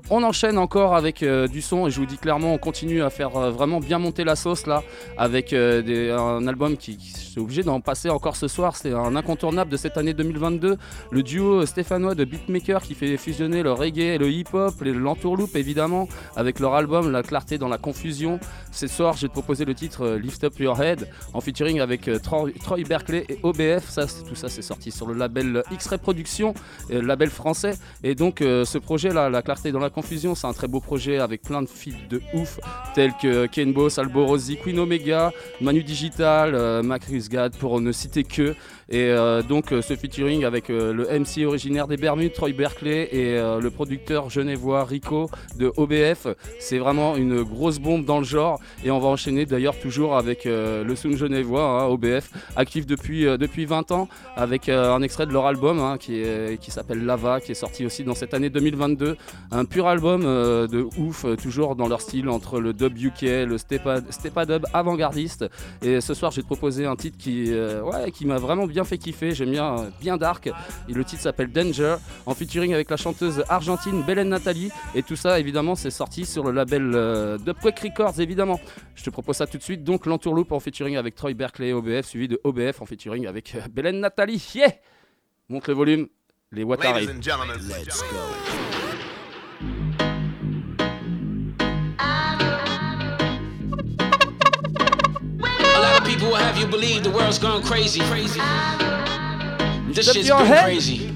On enchaîne encore avec euh, du son et je vous dis clairement on continue à faire euh, vraiment bien monter la sauce là avec euh, un album qui, qui je obligé d'en passer encore ce soir, c'est un incontournable de cette année 2022, le duo stéphanois de beatmaker qui fait fusionner le reggae et le hip-hop, l'entourloupe évidemment avec leur album La clarté dans la confusion. Ce soir te proposer le titre Lift Up Your Head en featuring avec Troy, Berkeley et OBF, ça, tout ça c'est sorti sur le label X-Ray Productions, label français. Et donc ce projet là, La clarté dans la confusion, c'est un très beau projet avec plein de feats de ouf tels que Ken Boss, Alborosi, Queen Omega, Manu Digital, euh, Macrus Gad pour ne citer que. Et euh, donc euh, ce featuring avec euh, le MC originaire des Bermudes, Troy Berkeley, et le producteur genevois Rico de OBF, c'est vraiment une grosse bombe dans le genre. Et on va enchaîner d'ailleurs toujours avec le Sound genevois, hein, OBF, actif depuis, depuis 20 ans, avec un extrait de leur album hein, qui, qui s'appelle Lava, qui est sorti aussi dans cette année 2022. Un pur album euh, de ouf, euh, toujours dans leur style entre le dub UK, le stepa, dub avant-gardiste. Et ce soir, je vais te proposer un titre qui, euh, ouais, qui m'a vraiment bien fait kiffer. J'aime bien, bien dark. Et le titre s'appelle Danger, en featuring avec la chanteuse argentine Belen Nathalie. Et tout ça, évidemment, c'est sorti sur le label euh, Dubquake Records, évidemment. Je te propose ça tout de suite. Donc, l'entourloupe en featuring avec Troy Berkeley et OBF, suivi de OBF en featuring avec Belen Nathalie. Yeah Monte le volume, les watts Ladies arrivent. and gentlemen, let's go. People will have you believe the world's gone crazy. Crazy. This up shit's your been head. crazy.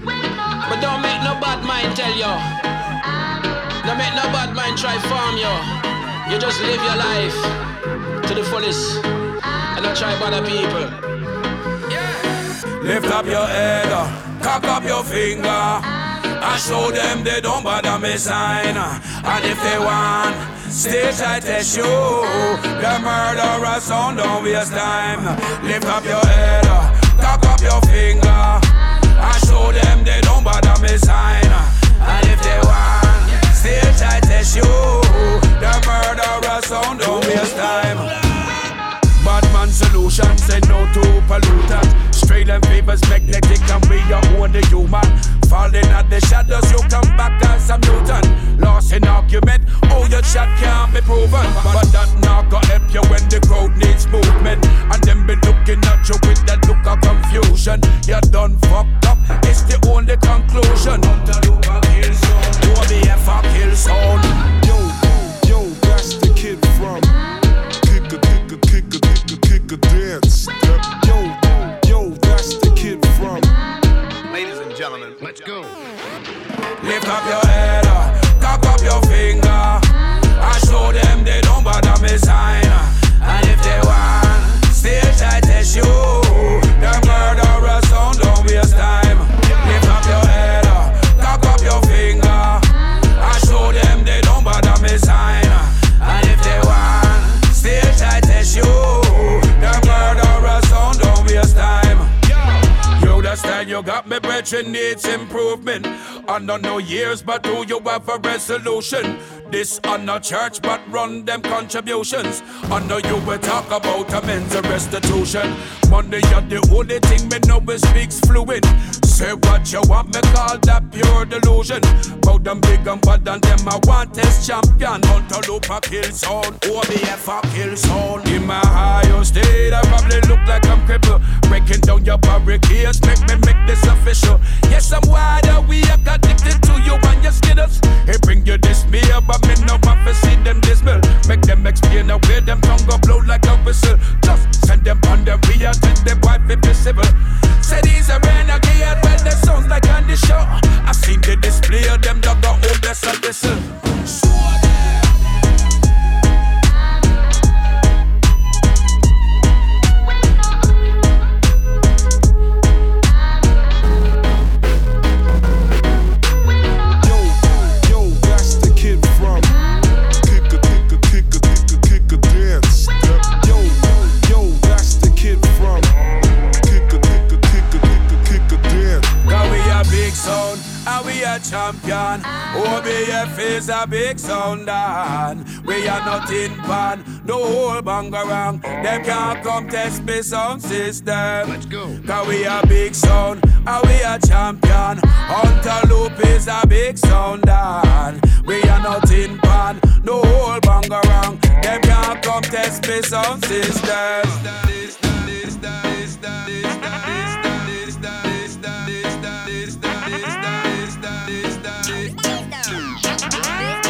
But don't make no bad mind tell you. Don't make no bad mind try farm you. You just live your life to the fullest and not try bother people. Lift up your head, cock up your finger, and show them they don't bother me sign. And if they want, stage I test you. The murderer sound don't waste time. Lift up your head, cock up your finger, and show them they don't bother me sign. And if they want, stage I test you. The murderer sound don't waste time. Badman solution, say no to pollutant. Straight and favors magnetic, and we are own the human. Falling at the shadows, you come back as a mutant. Lost in argument, all your chat can't be proven. But that knock will help you when the crowd needs movement. And them be looking at you with that look of confusion. You're done fucked up, it's the only conclusion. You will be a fuck kill zone. Yo, yo, that's the kid from. Kick a, kick a, kick a, kick a, kick a dance. Yo, yo, that's the kid from. Ladies and gentlemen, let's go. Lift up your head, uh, cock up your finger. I show them they don't bother me sign. And if they want, still try test you. The murderer sound don't waste time. Lift up your head, uh, cock up your finger. I show them they don't bother me sign. And if they want, still try test you. The murderer sound don't waste time. You the style you got me brethren needs improvement. I know years, but do you have a resolution? This on a church, but run them contributions. I know you will talk about amends and restitution. Money are the only thing me know is speaks fluent. Say what you want, me call that pure delusion. Bout them big and bad and them I want as champion. Hunter loop a kill zone, oh, OBF a kill zone. In my higher state, I probably look like I'm crippled. Breaking down your barricades, make me official. Are nothing pan. No whole bang around, them can't come test me sound system. Let's go. Cause we a big sound, and we a champion. Hunter Loop is a big sound, and we are nothing pan. No whole bang around, them can't come test me sound system. Yeah,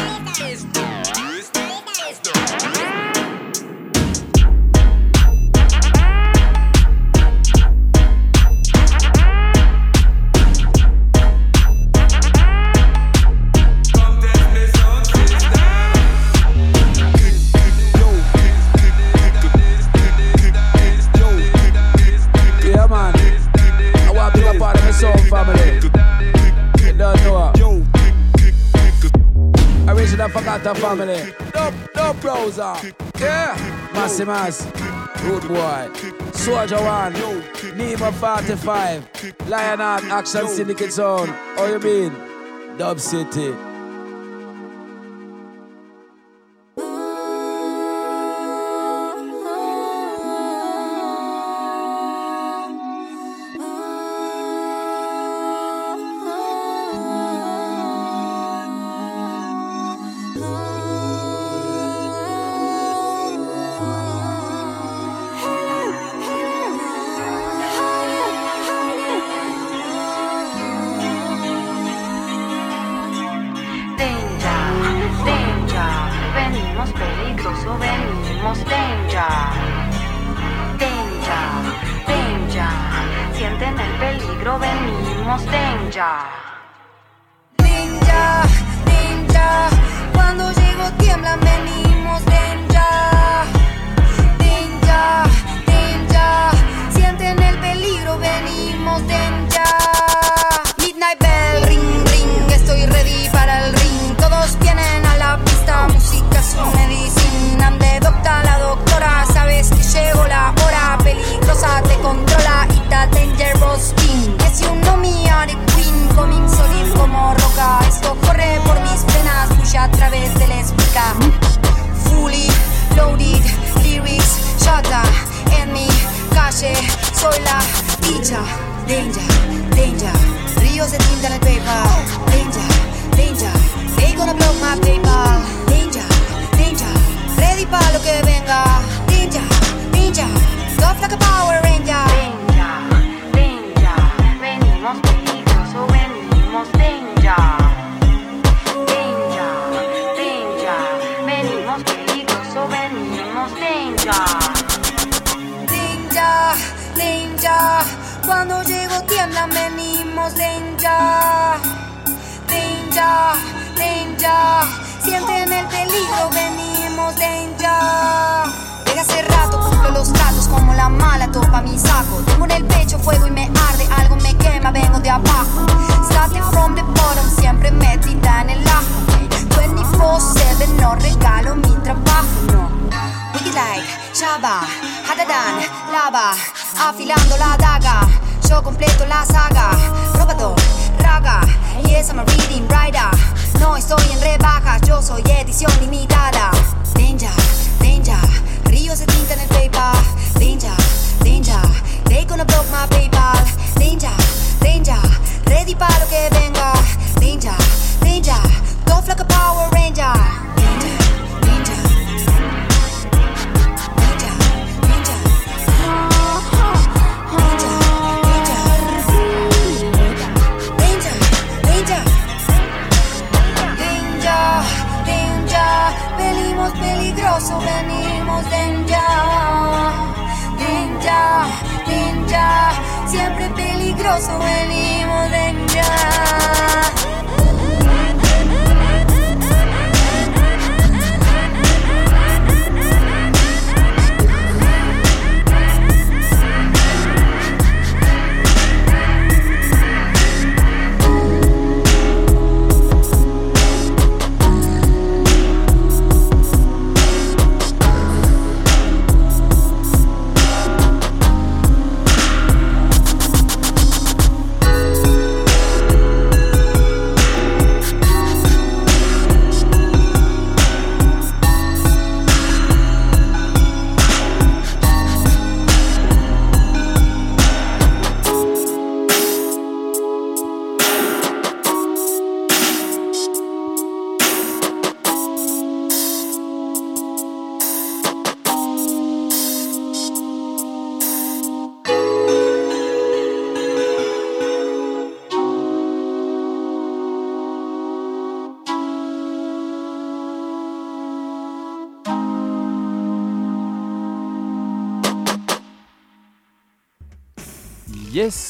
family. You don't know. Original Forgotten family. No, no browser. Yeah. Massimas. Good boy. Soldier One. Nemo 45. Lionheart Action Syndicate Zone. How you mean? Dub City.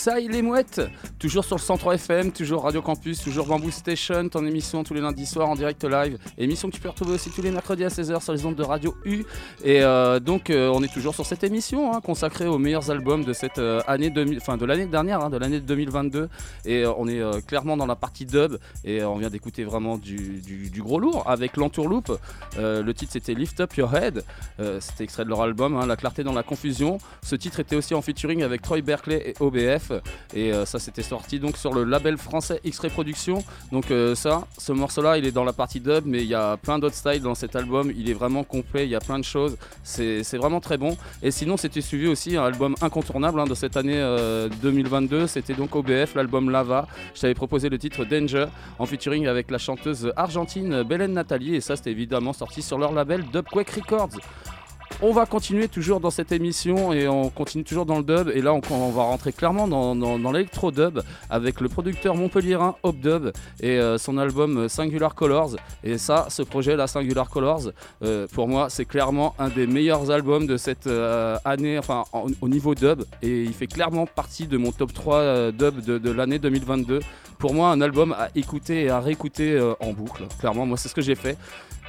Ça il est mouettes Toujours sur le 103 FM, toujours Radio Campus, toujours Bamboo Station, ton émission tous les lundis soirs en direct live. Émission que tu peux retrouver aussi tous les mercredis à 16h sur les ondes de Radio U. Et euh, donc euh, on est toujours sur cette émission hein, consacrée aux meilleurs albums de cette euh, année 2000, enfin de l'année dernière, hein, de l'année 2022. Et on est clairement dans la partie dub et on vient d'écouter vraiment du, gros lourd avec l'entourloupe. Le titre c'était Lift Up Your Head. C'était extrait de leur album, hein, La clarté dans la confusion. Ce titre était aussi en featuring avec Troy Berkeley et OBF. Et ça, c'était sorti donc sur le label français X-Ray Productions. Donc, euh, ça, ce morceau-là, il est dans la partie dub, mais il y a plein d'autres styles dans cet album. Il est vraiment complet, il y a plein de choses. C'est vraiment très bon. Et sinon, c'était suivi aussi un album incontournable hein, de cette année euh, 2022. C'était donc OBF, l'album Lava. Je t'avais proposé le titre Danger en featuring avec la chanteuse argentine Belen Nathalie. Et ça, c'était évidemment sorti sur leur label Dubquake Records. On va continuer toujours dans cette émission et on continue toujours dans le dub. Et là, on, va rentrer clairement dans, dans l'électro-dub avec le producteur montpelliérain Hop Dub et euh, son album Singular Colors. Et ça, ce projet, la Singular Colors, euh, pour moi, c'est clairement un des meilleurs albums de cette euh, année, enfin en- au niveau dub. Et il fait clairement partie de mon top 3 euh, dub de, de l'année 2022. Pour moi, un album à écouter et à réécouter en boucle. Clairement, moi, c'est ce que j'ai fait.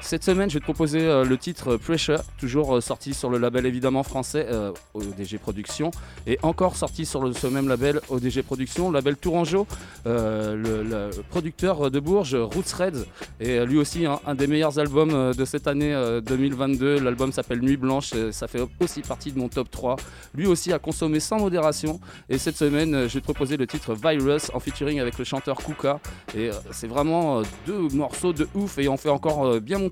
Cette semaine, je vais te proposer euh, le titre Pressure, toujours euh, sorti sur le label évidemment français euh, ODG Productions, et encore sorti sur le, ce même label ODG Productions, label Tourangeau, euh, le, producteur de Bourges, Roots Reds, et euh, lui aussi un, des meilleurs albums euh, de cette année euh, 2022. L'album s'appelle Nuit Blanche, ça fait aussi partie de mon top 3. Lui aussi a consommé sans modération, et cette semaine, euh, je vais te proposer le titre Virus en featuring avec le chanteur Kuka, et euh, c'est vraiment euh, deux morceaux de ouf, et on fait encore euh, bien monter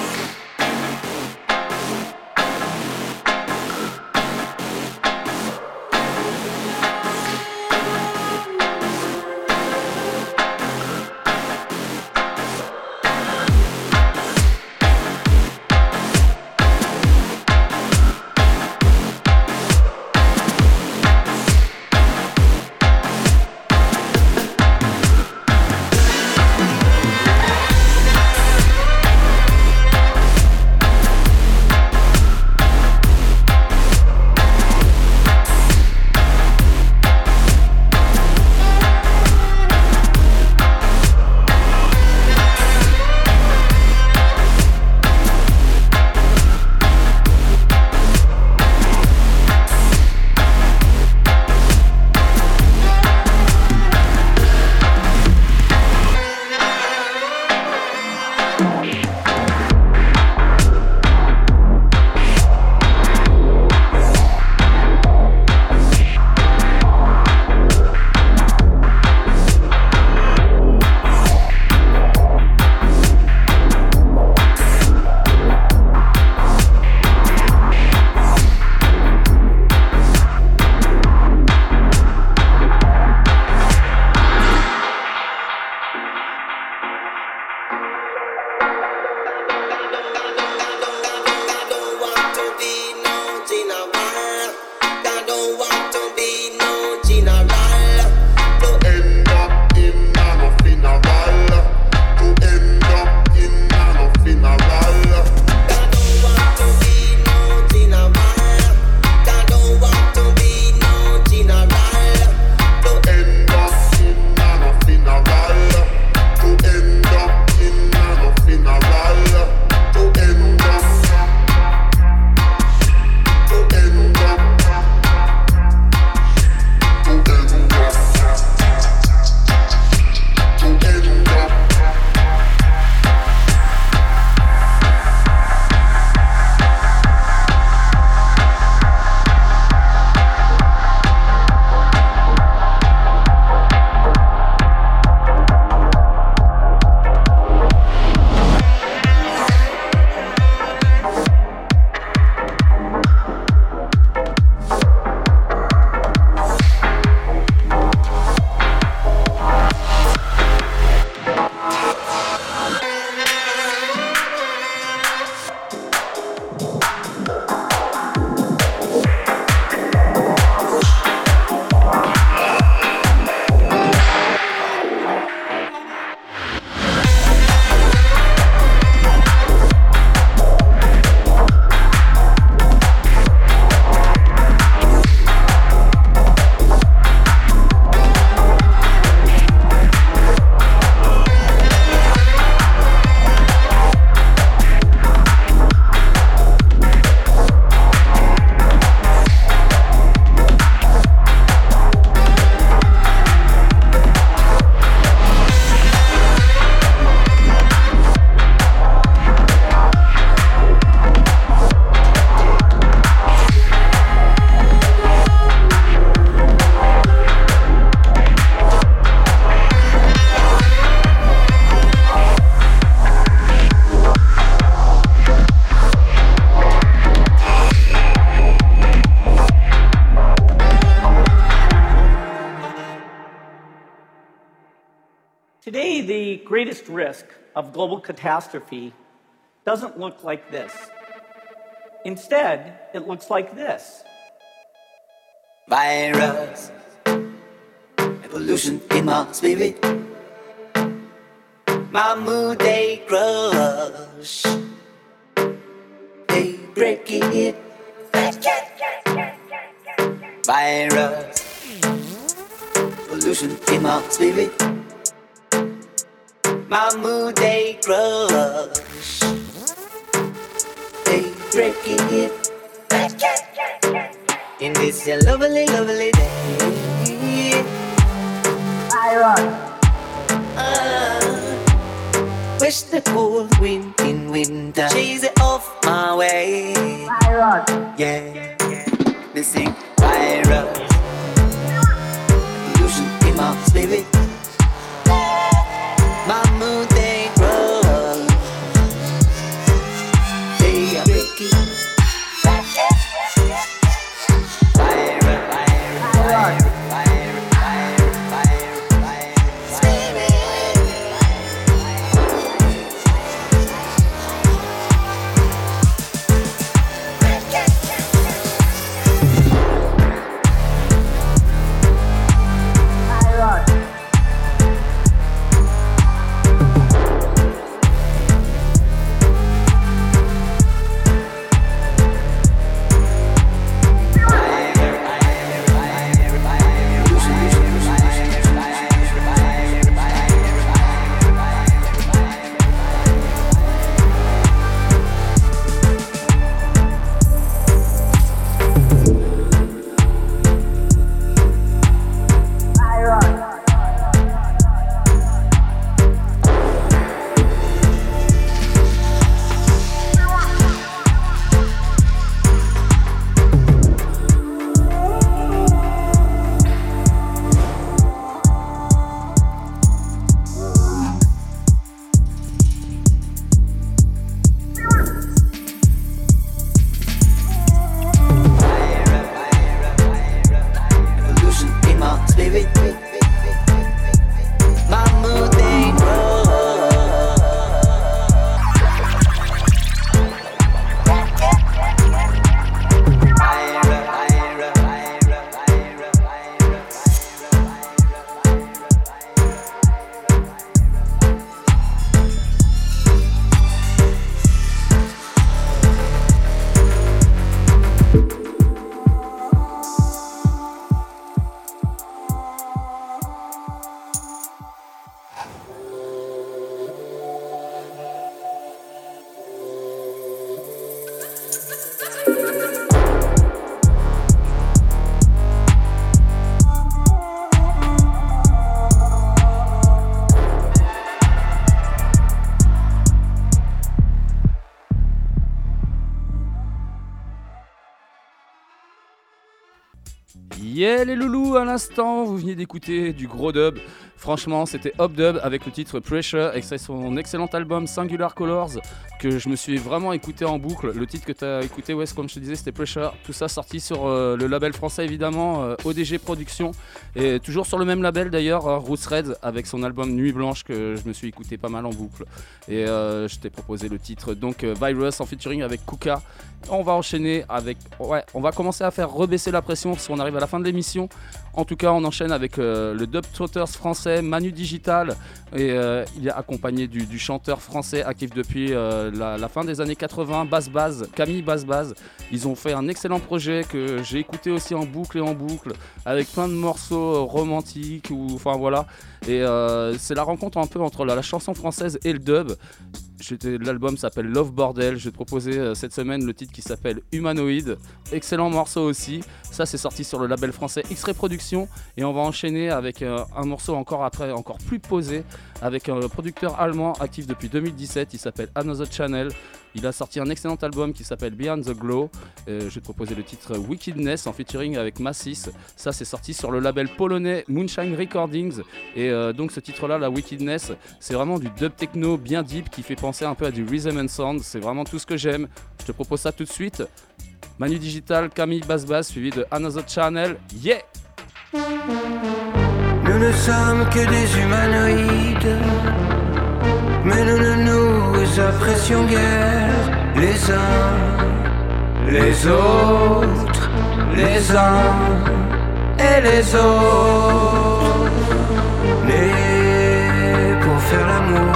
risk of global catastrophe doesn't look like this. Instead, it looks like this. Virus, evolution in my spirit. My mood they crush, they break it. Virus, evolution in my spirit. My mood they crush, they break it. In this lovely, lovely day. I rock Uh, wish the cold wind in winter chase it off my way. I run. Yeah, they sing virus. Illusion in my spirit. À l'instant, vous venez d'écouter du gros dub. Franchement, c'était Hop Dub avec le titre Pressure, extrait de son excellent album Singular Colors, que je me suis vraiment écouté en boucle. Le titre que tu as écouté, Wes, comme je te disais, c'était Pressure. Tout ça sorti sur euh, le label français, évidemment, euh, ODG Productions. Et toujours sur le même label d'ailleurs, euh, Roots Red, avec son album Nuit Blanche, que je me suis écouté pas mal en boucle. Et euh, je t'ai proposé le titre, donc Virus en featuring avec Kuka. On va enchaîner avec. Ouais, on va commencer à faire rebaisser la pression si on arrive à la fin de l'émission. En tout cas, on enchaîne avec euh, le Dub Trotters français Manu Digital. Et euh, il est accompagné du, chanteur français actif depuis euh, la, fin des années 80, Bass Baz, Camille Bass Baz. Ils ont fait un excellent projet que j'ai écouté aussi en boucle et en boucle, avec plein de morceaux romantiques. Ou, enfin voilà. Et c'est la rencontre un peu entre la chanson française et le dub. L'album s'appelle Love Bordel. Je vais te proposer euh, cette semaine le titre qui s'appelle Humanoid. Excellent morceau aussi. Ça, c'est sorti sur le label français X-Ray Productions. Et on va enchaîner avec euh, un morceau encore après, encore plus posé, avec un producteur allemand actif depuis 2017. Il s'appelle Another Channel. Il a sorti un excellent album qui s'appelle Beyond the Glow. Euh, je vais te proposer le titre Wickedness en featuring avec Massis. Ça, c'est sorti sur le label polonais Moonshine Recordings. Et euh, donc, ce titre-là, la Wickedness, c'est vraiment du dub techno bien deep qui fait penser un peu à du rhythm and sound. C'est vraiment tout ce que j'aime. Je te propose ça tout de suite. Manu Digital, Camille Basbas, suivi de Another Channel. Yeah! Nous ne sommes que des humanoïdes, mais nous nous apprécions guère les uns, les autres, les uns et les autres. Nés pour faire l'amour,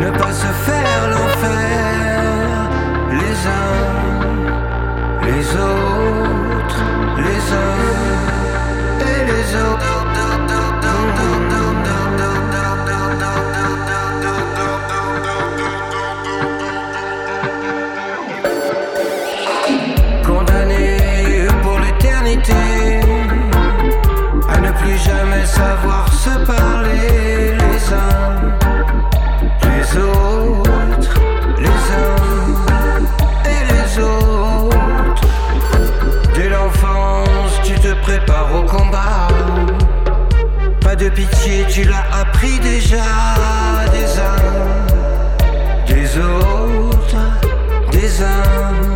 ne pas se faire l'enfer, les uns, les autres, les uns et les autres. savoir se parler les uns les autres, les uns et les autres. Dès l'enfance, tu te prépares au combat. Pas de pitié, tu l'as appris déjà des uns, des autres, des uns.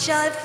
Shall fall.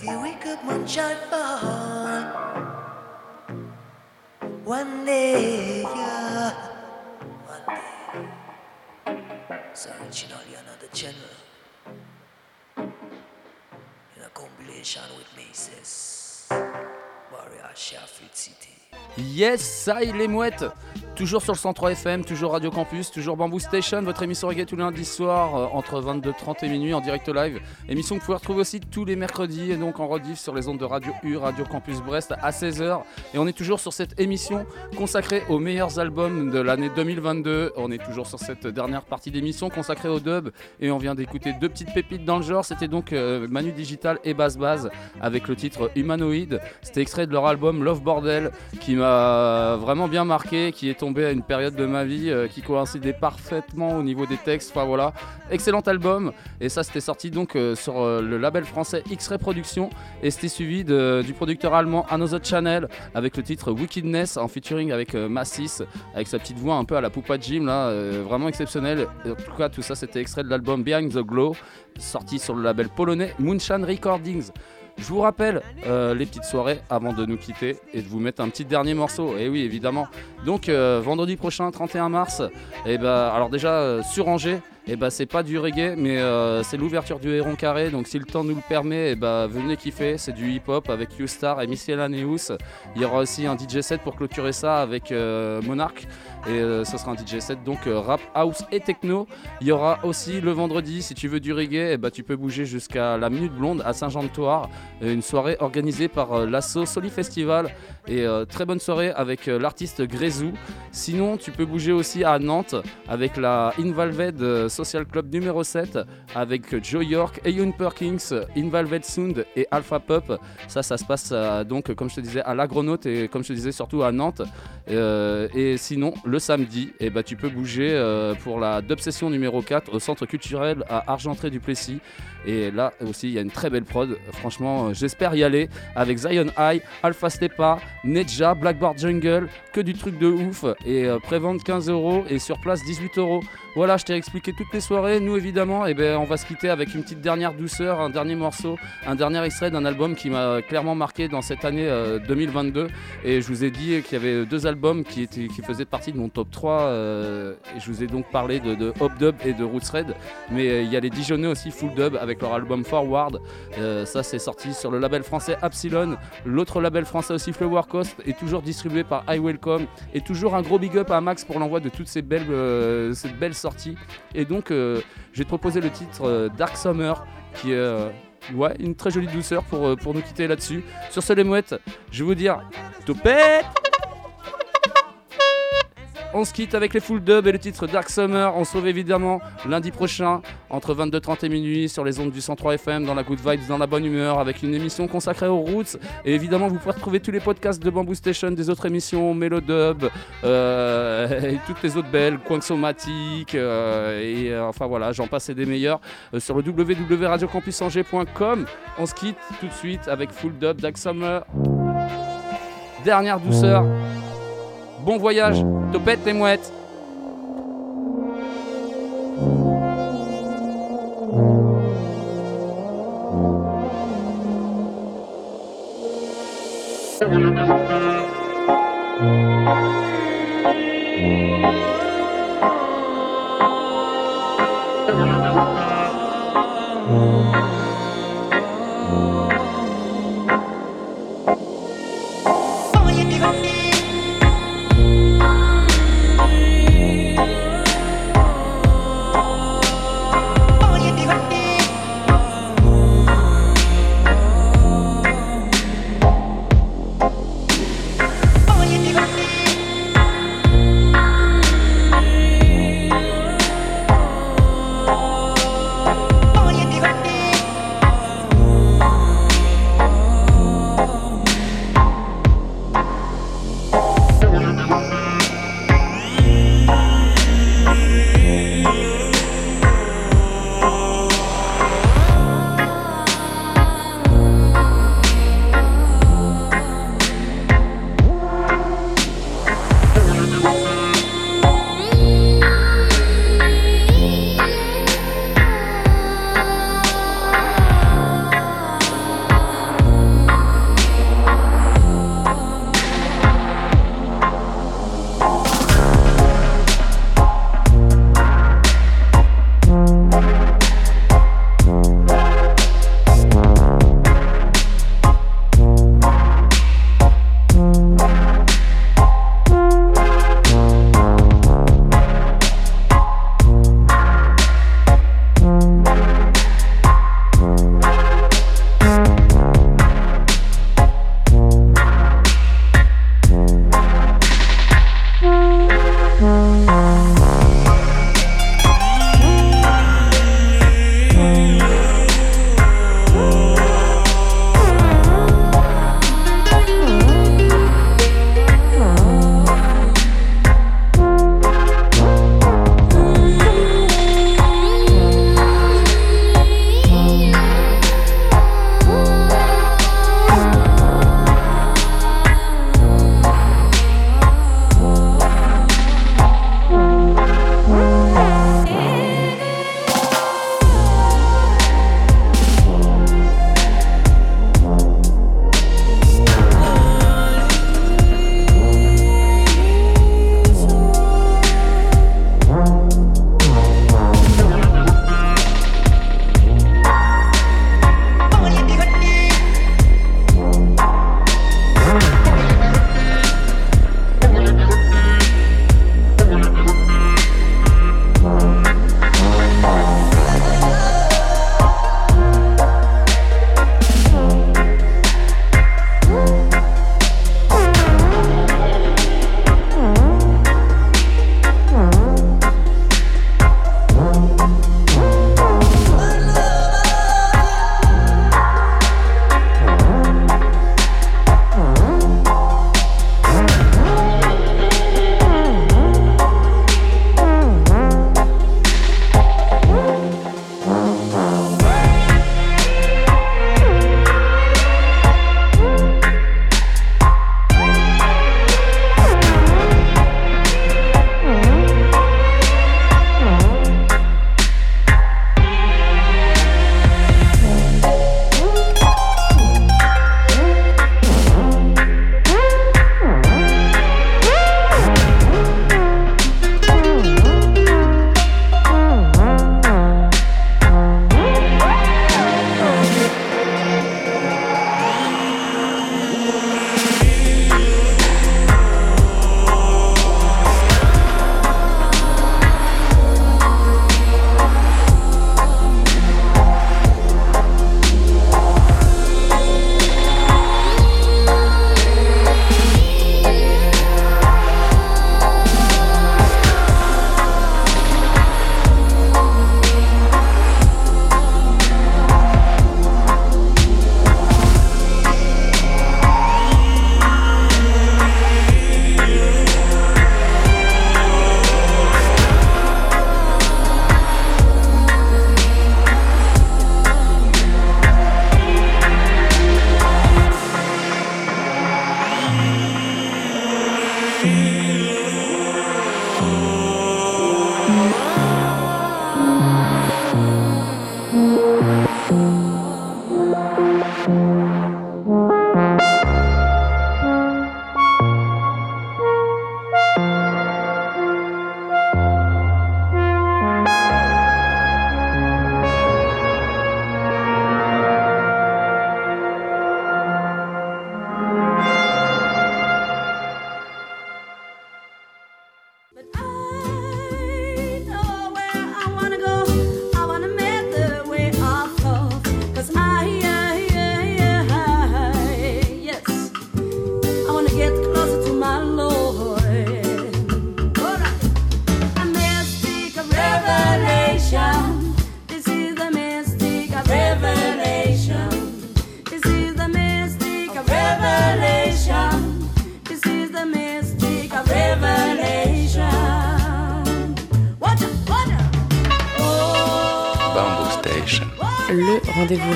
The wicked man shall fall. One day, yeah. One day. It's originally another channel. In a compilation with Maces. Warrior Sheffield City. Yes, ça y est, les mouettes Toujours sur le 103 FM, toujours Radio Campus, toujours Bamboo Station, votre émission reggae tous les lundis soirs euh, entre 22h30 et minuit en direct live. Émission que vous pouvez retrouver aussi tous les mercredis et donc en rediff sur les ondes de Radio U, Radio Campus Brest à 16h. Et on est toujours sur cette émission consacrée aux meilleurs albums de l'année 2022. On est toujours sur cette dernière partie d'émission consacrée au dub et on vient d'écouter deux petites pépites dans le genre. C'était donc euh, Manu Digital et Bass Baz avec le titre Humanoid. C'était extrait de leur album Love Bordel qui m'a vraiment bien marqué, qui est tombé à une période de ma vie euh, qui coïncidait parfaitement au niveau des textes. Enfin voilà, excellent album. Et ça, c'était sorti donc euh, sur euh, le label français X-Ray Productions et c'était suivi du producteur allemand Another Channel avec le titre Wickedness en featuring avec Massis, avec sa petite voix un peu à la Poupa Jim là, vraiment exceptionnel. En tout cas, tout ça, c'était extrait de l'album Behind the Glow, sorti sur le label polonais Moonshine Recordings. Je vous rappelle euh, les petites soirées avant de nous quitter et de vous mettre un petit dernier morceau. Et oui, évidemment. Donc euh, vendredi prochain, 31 mars, et ben alors déjà euh, sur Angers, et ben c'est pas du reggae, mais c'est l'ouverture du Héron Carré. Donc si le temps nous le permet, et ben venez kiffer. C'est du hip-hop avec U-Star et Miscellaneous. Il y aura aussi un DJ set pour clôturer ça avec Monarch. Et euh, ce sera un DJ set donc euh, rap, house et techno. Il y aura aussi le vendredi, si tu veux du reggae, eh ben, tu peux bouger jusqu'à la Minute Blonde à Saint-Jean-de-Thouars. Euh, Une soirée organisée par euh, l'asso Soli Festival. Et euh, très bonne soirée avec euh, l'artiste Grezou. Sinon, tu peux bouger aussi à Nantes avec la Invalved euh, Social Club numéro 7 avec Joe York, Ewan Perkins, Invalved Sound et Alpha Pup. Ça, ça se passe donc, comme je te disais, à l'Agronaute et comme je te disais, surtout à Nantes. Et sinon, le samedi, eh ben, tu peux bouger pour la Dub Session numéro 4 au Centre culturel à Argentré du Plessis. Et là aussi, il y a une très belle prod. Franchement, euh, j'espère y aller avec Zion High, Alpha Stepa, Nedja, Blackboard Jungle, que du truc de ouf. Et euh, prévente 15 euros et sur place 18 euros. Voilà, je t'ai expliqué toutes les soirées. Nous, évidemment, eh ben, on va se quitter avec une petite dernière douceur, un dernier morceau, un dernier extrait d'un album qui m'a clairement marqué dans cette année euh, 2022. Et je vous ai dit qu'il y avait deux albums qui, étaient, qui faisaient partie de mon top 3. euh, et je vous ai donc parlé de, de Hop Dub et de Roots Red. Mais euh, il y a les Dijonais aussi, Full Dub, avec leur album Forward. Euh, ça, c'est sorti sur le label français Epsilon. L'autre label français aussi, Flower Coast, est toujours distribué par I Welcome. Et toujours un gros big up à Max pour l'envoi de toutes ces belles, euh, ces belles sorties. Et donc, euh, je vais te proposer le titre euh, Dark Summer, qui est euh, ouais, une très jolie douceur pour, euh, pour nous quitter là-dessus. Sur ce, les mouettes, je vais vous dire topette on se quitte avec les full dub et le titre Dark Summer. On se retrouve évidemment lundi prochain entre 22h30 et minuit sur les ondes du 103 FM dans la good vibes, dans la bonne humeur avec une émission consacrée aux roots. Et évidemment, vous pourrez retrouver tous les podcasts de Bamboo Station, des autres émissions, Melodub, euh, *laughs* et toutes les autres belles, Quansomatic, euh, et euh, enfin voilà, j'en passe et des meilleurs sur le www.radiocampusangers.com. On se quitte tout de suite avec full dub Dark Summer. Dernière douceur. Bon voyage, topette les mouettes.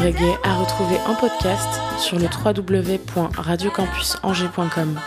À retrouver en podcast sur le www.radiocampusangers.com.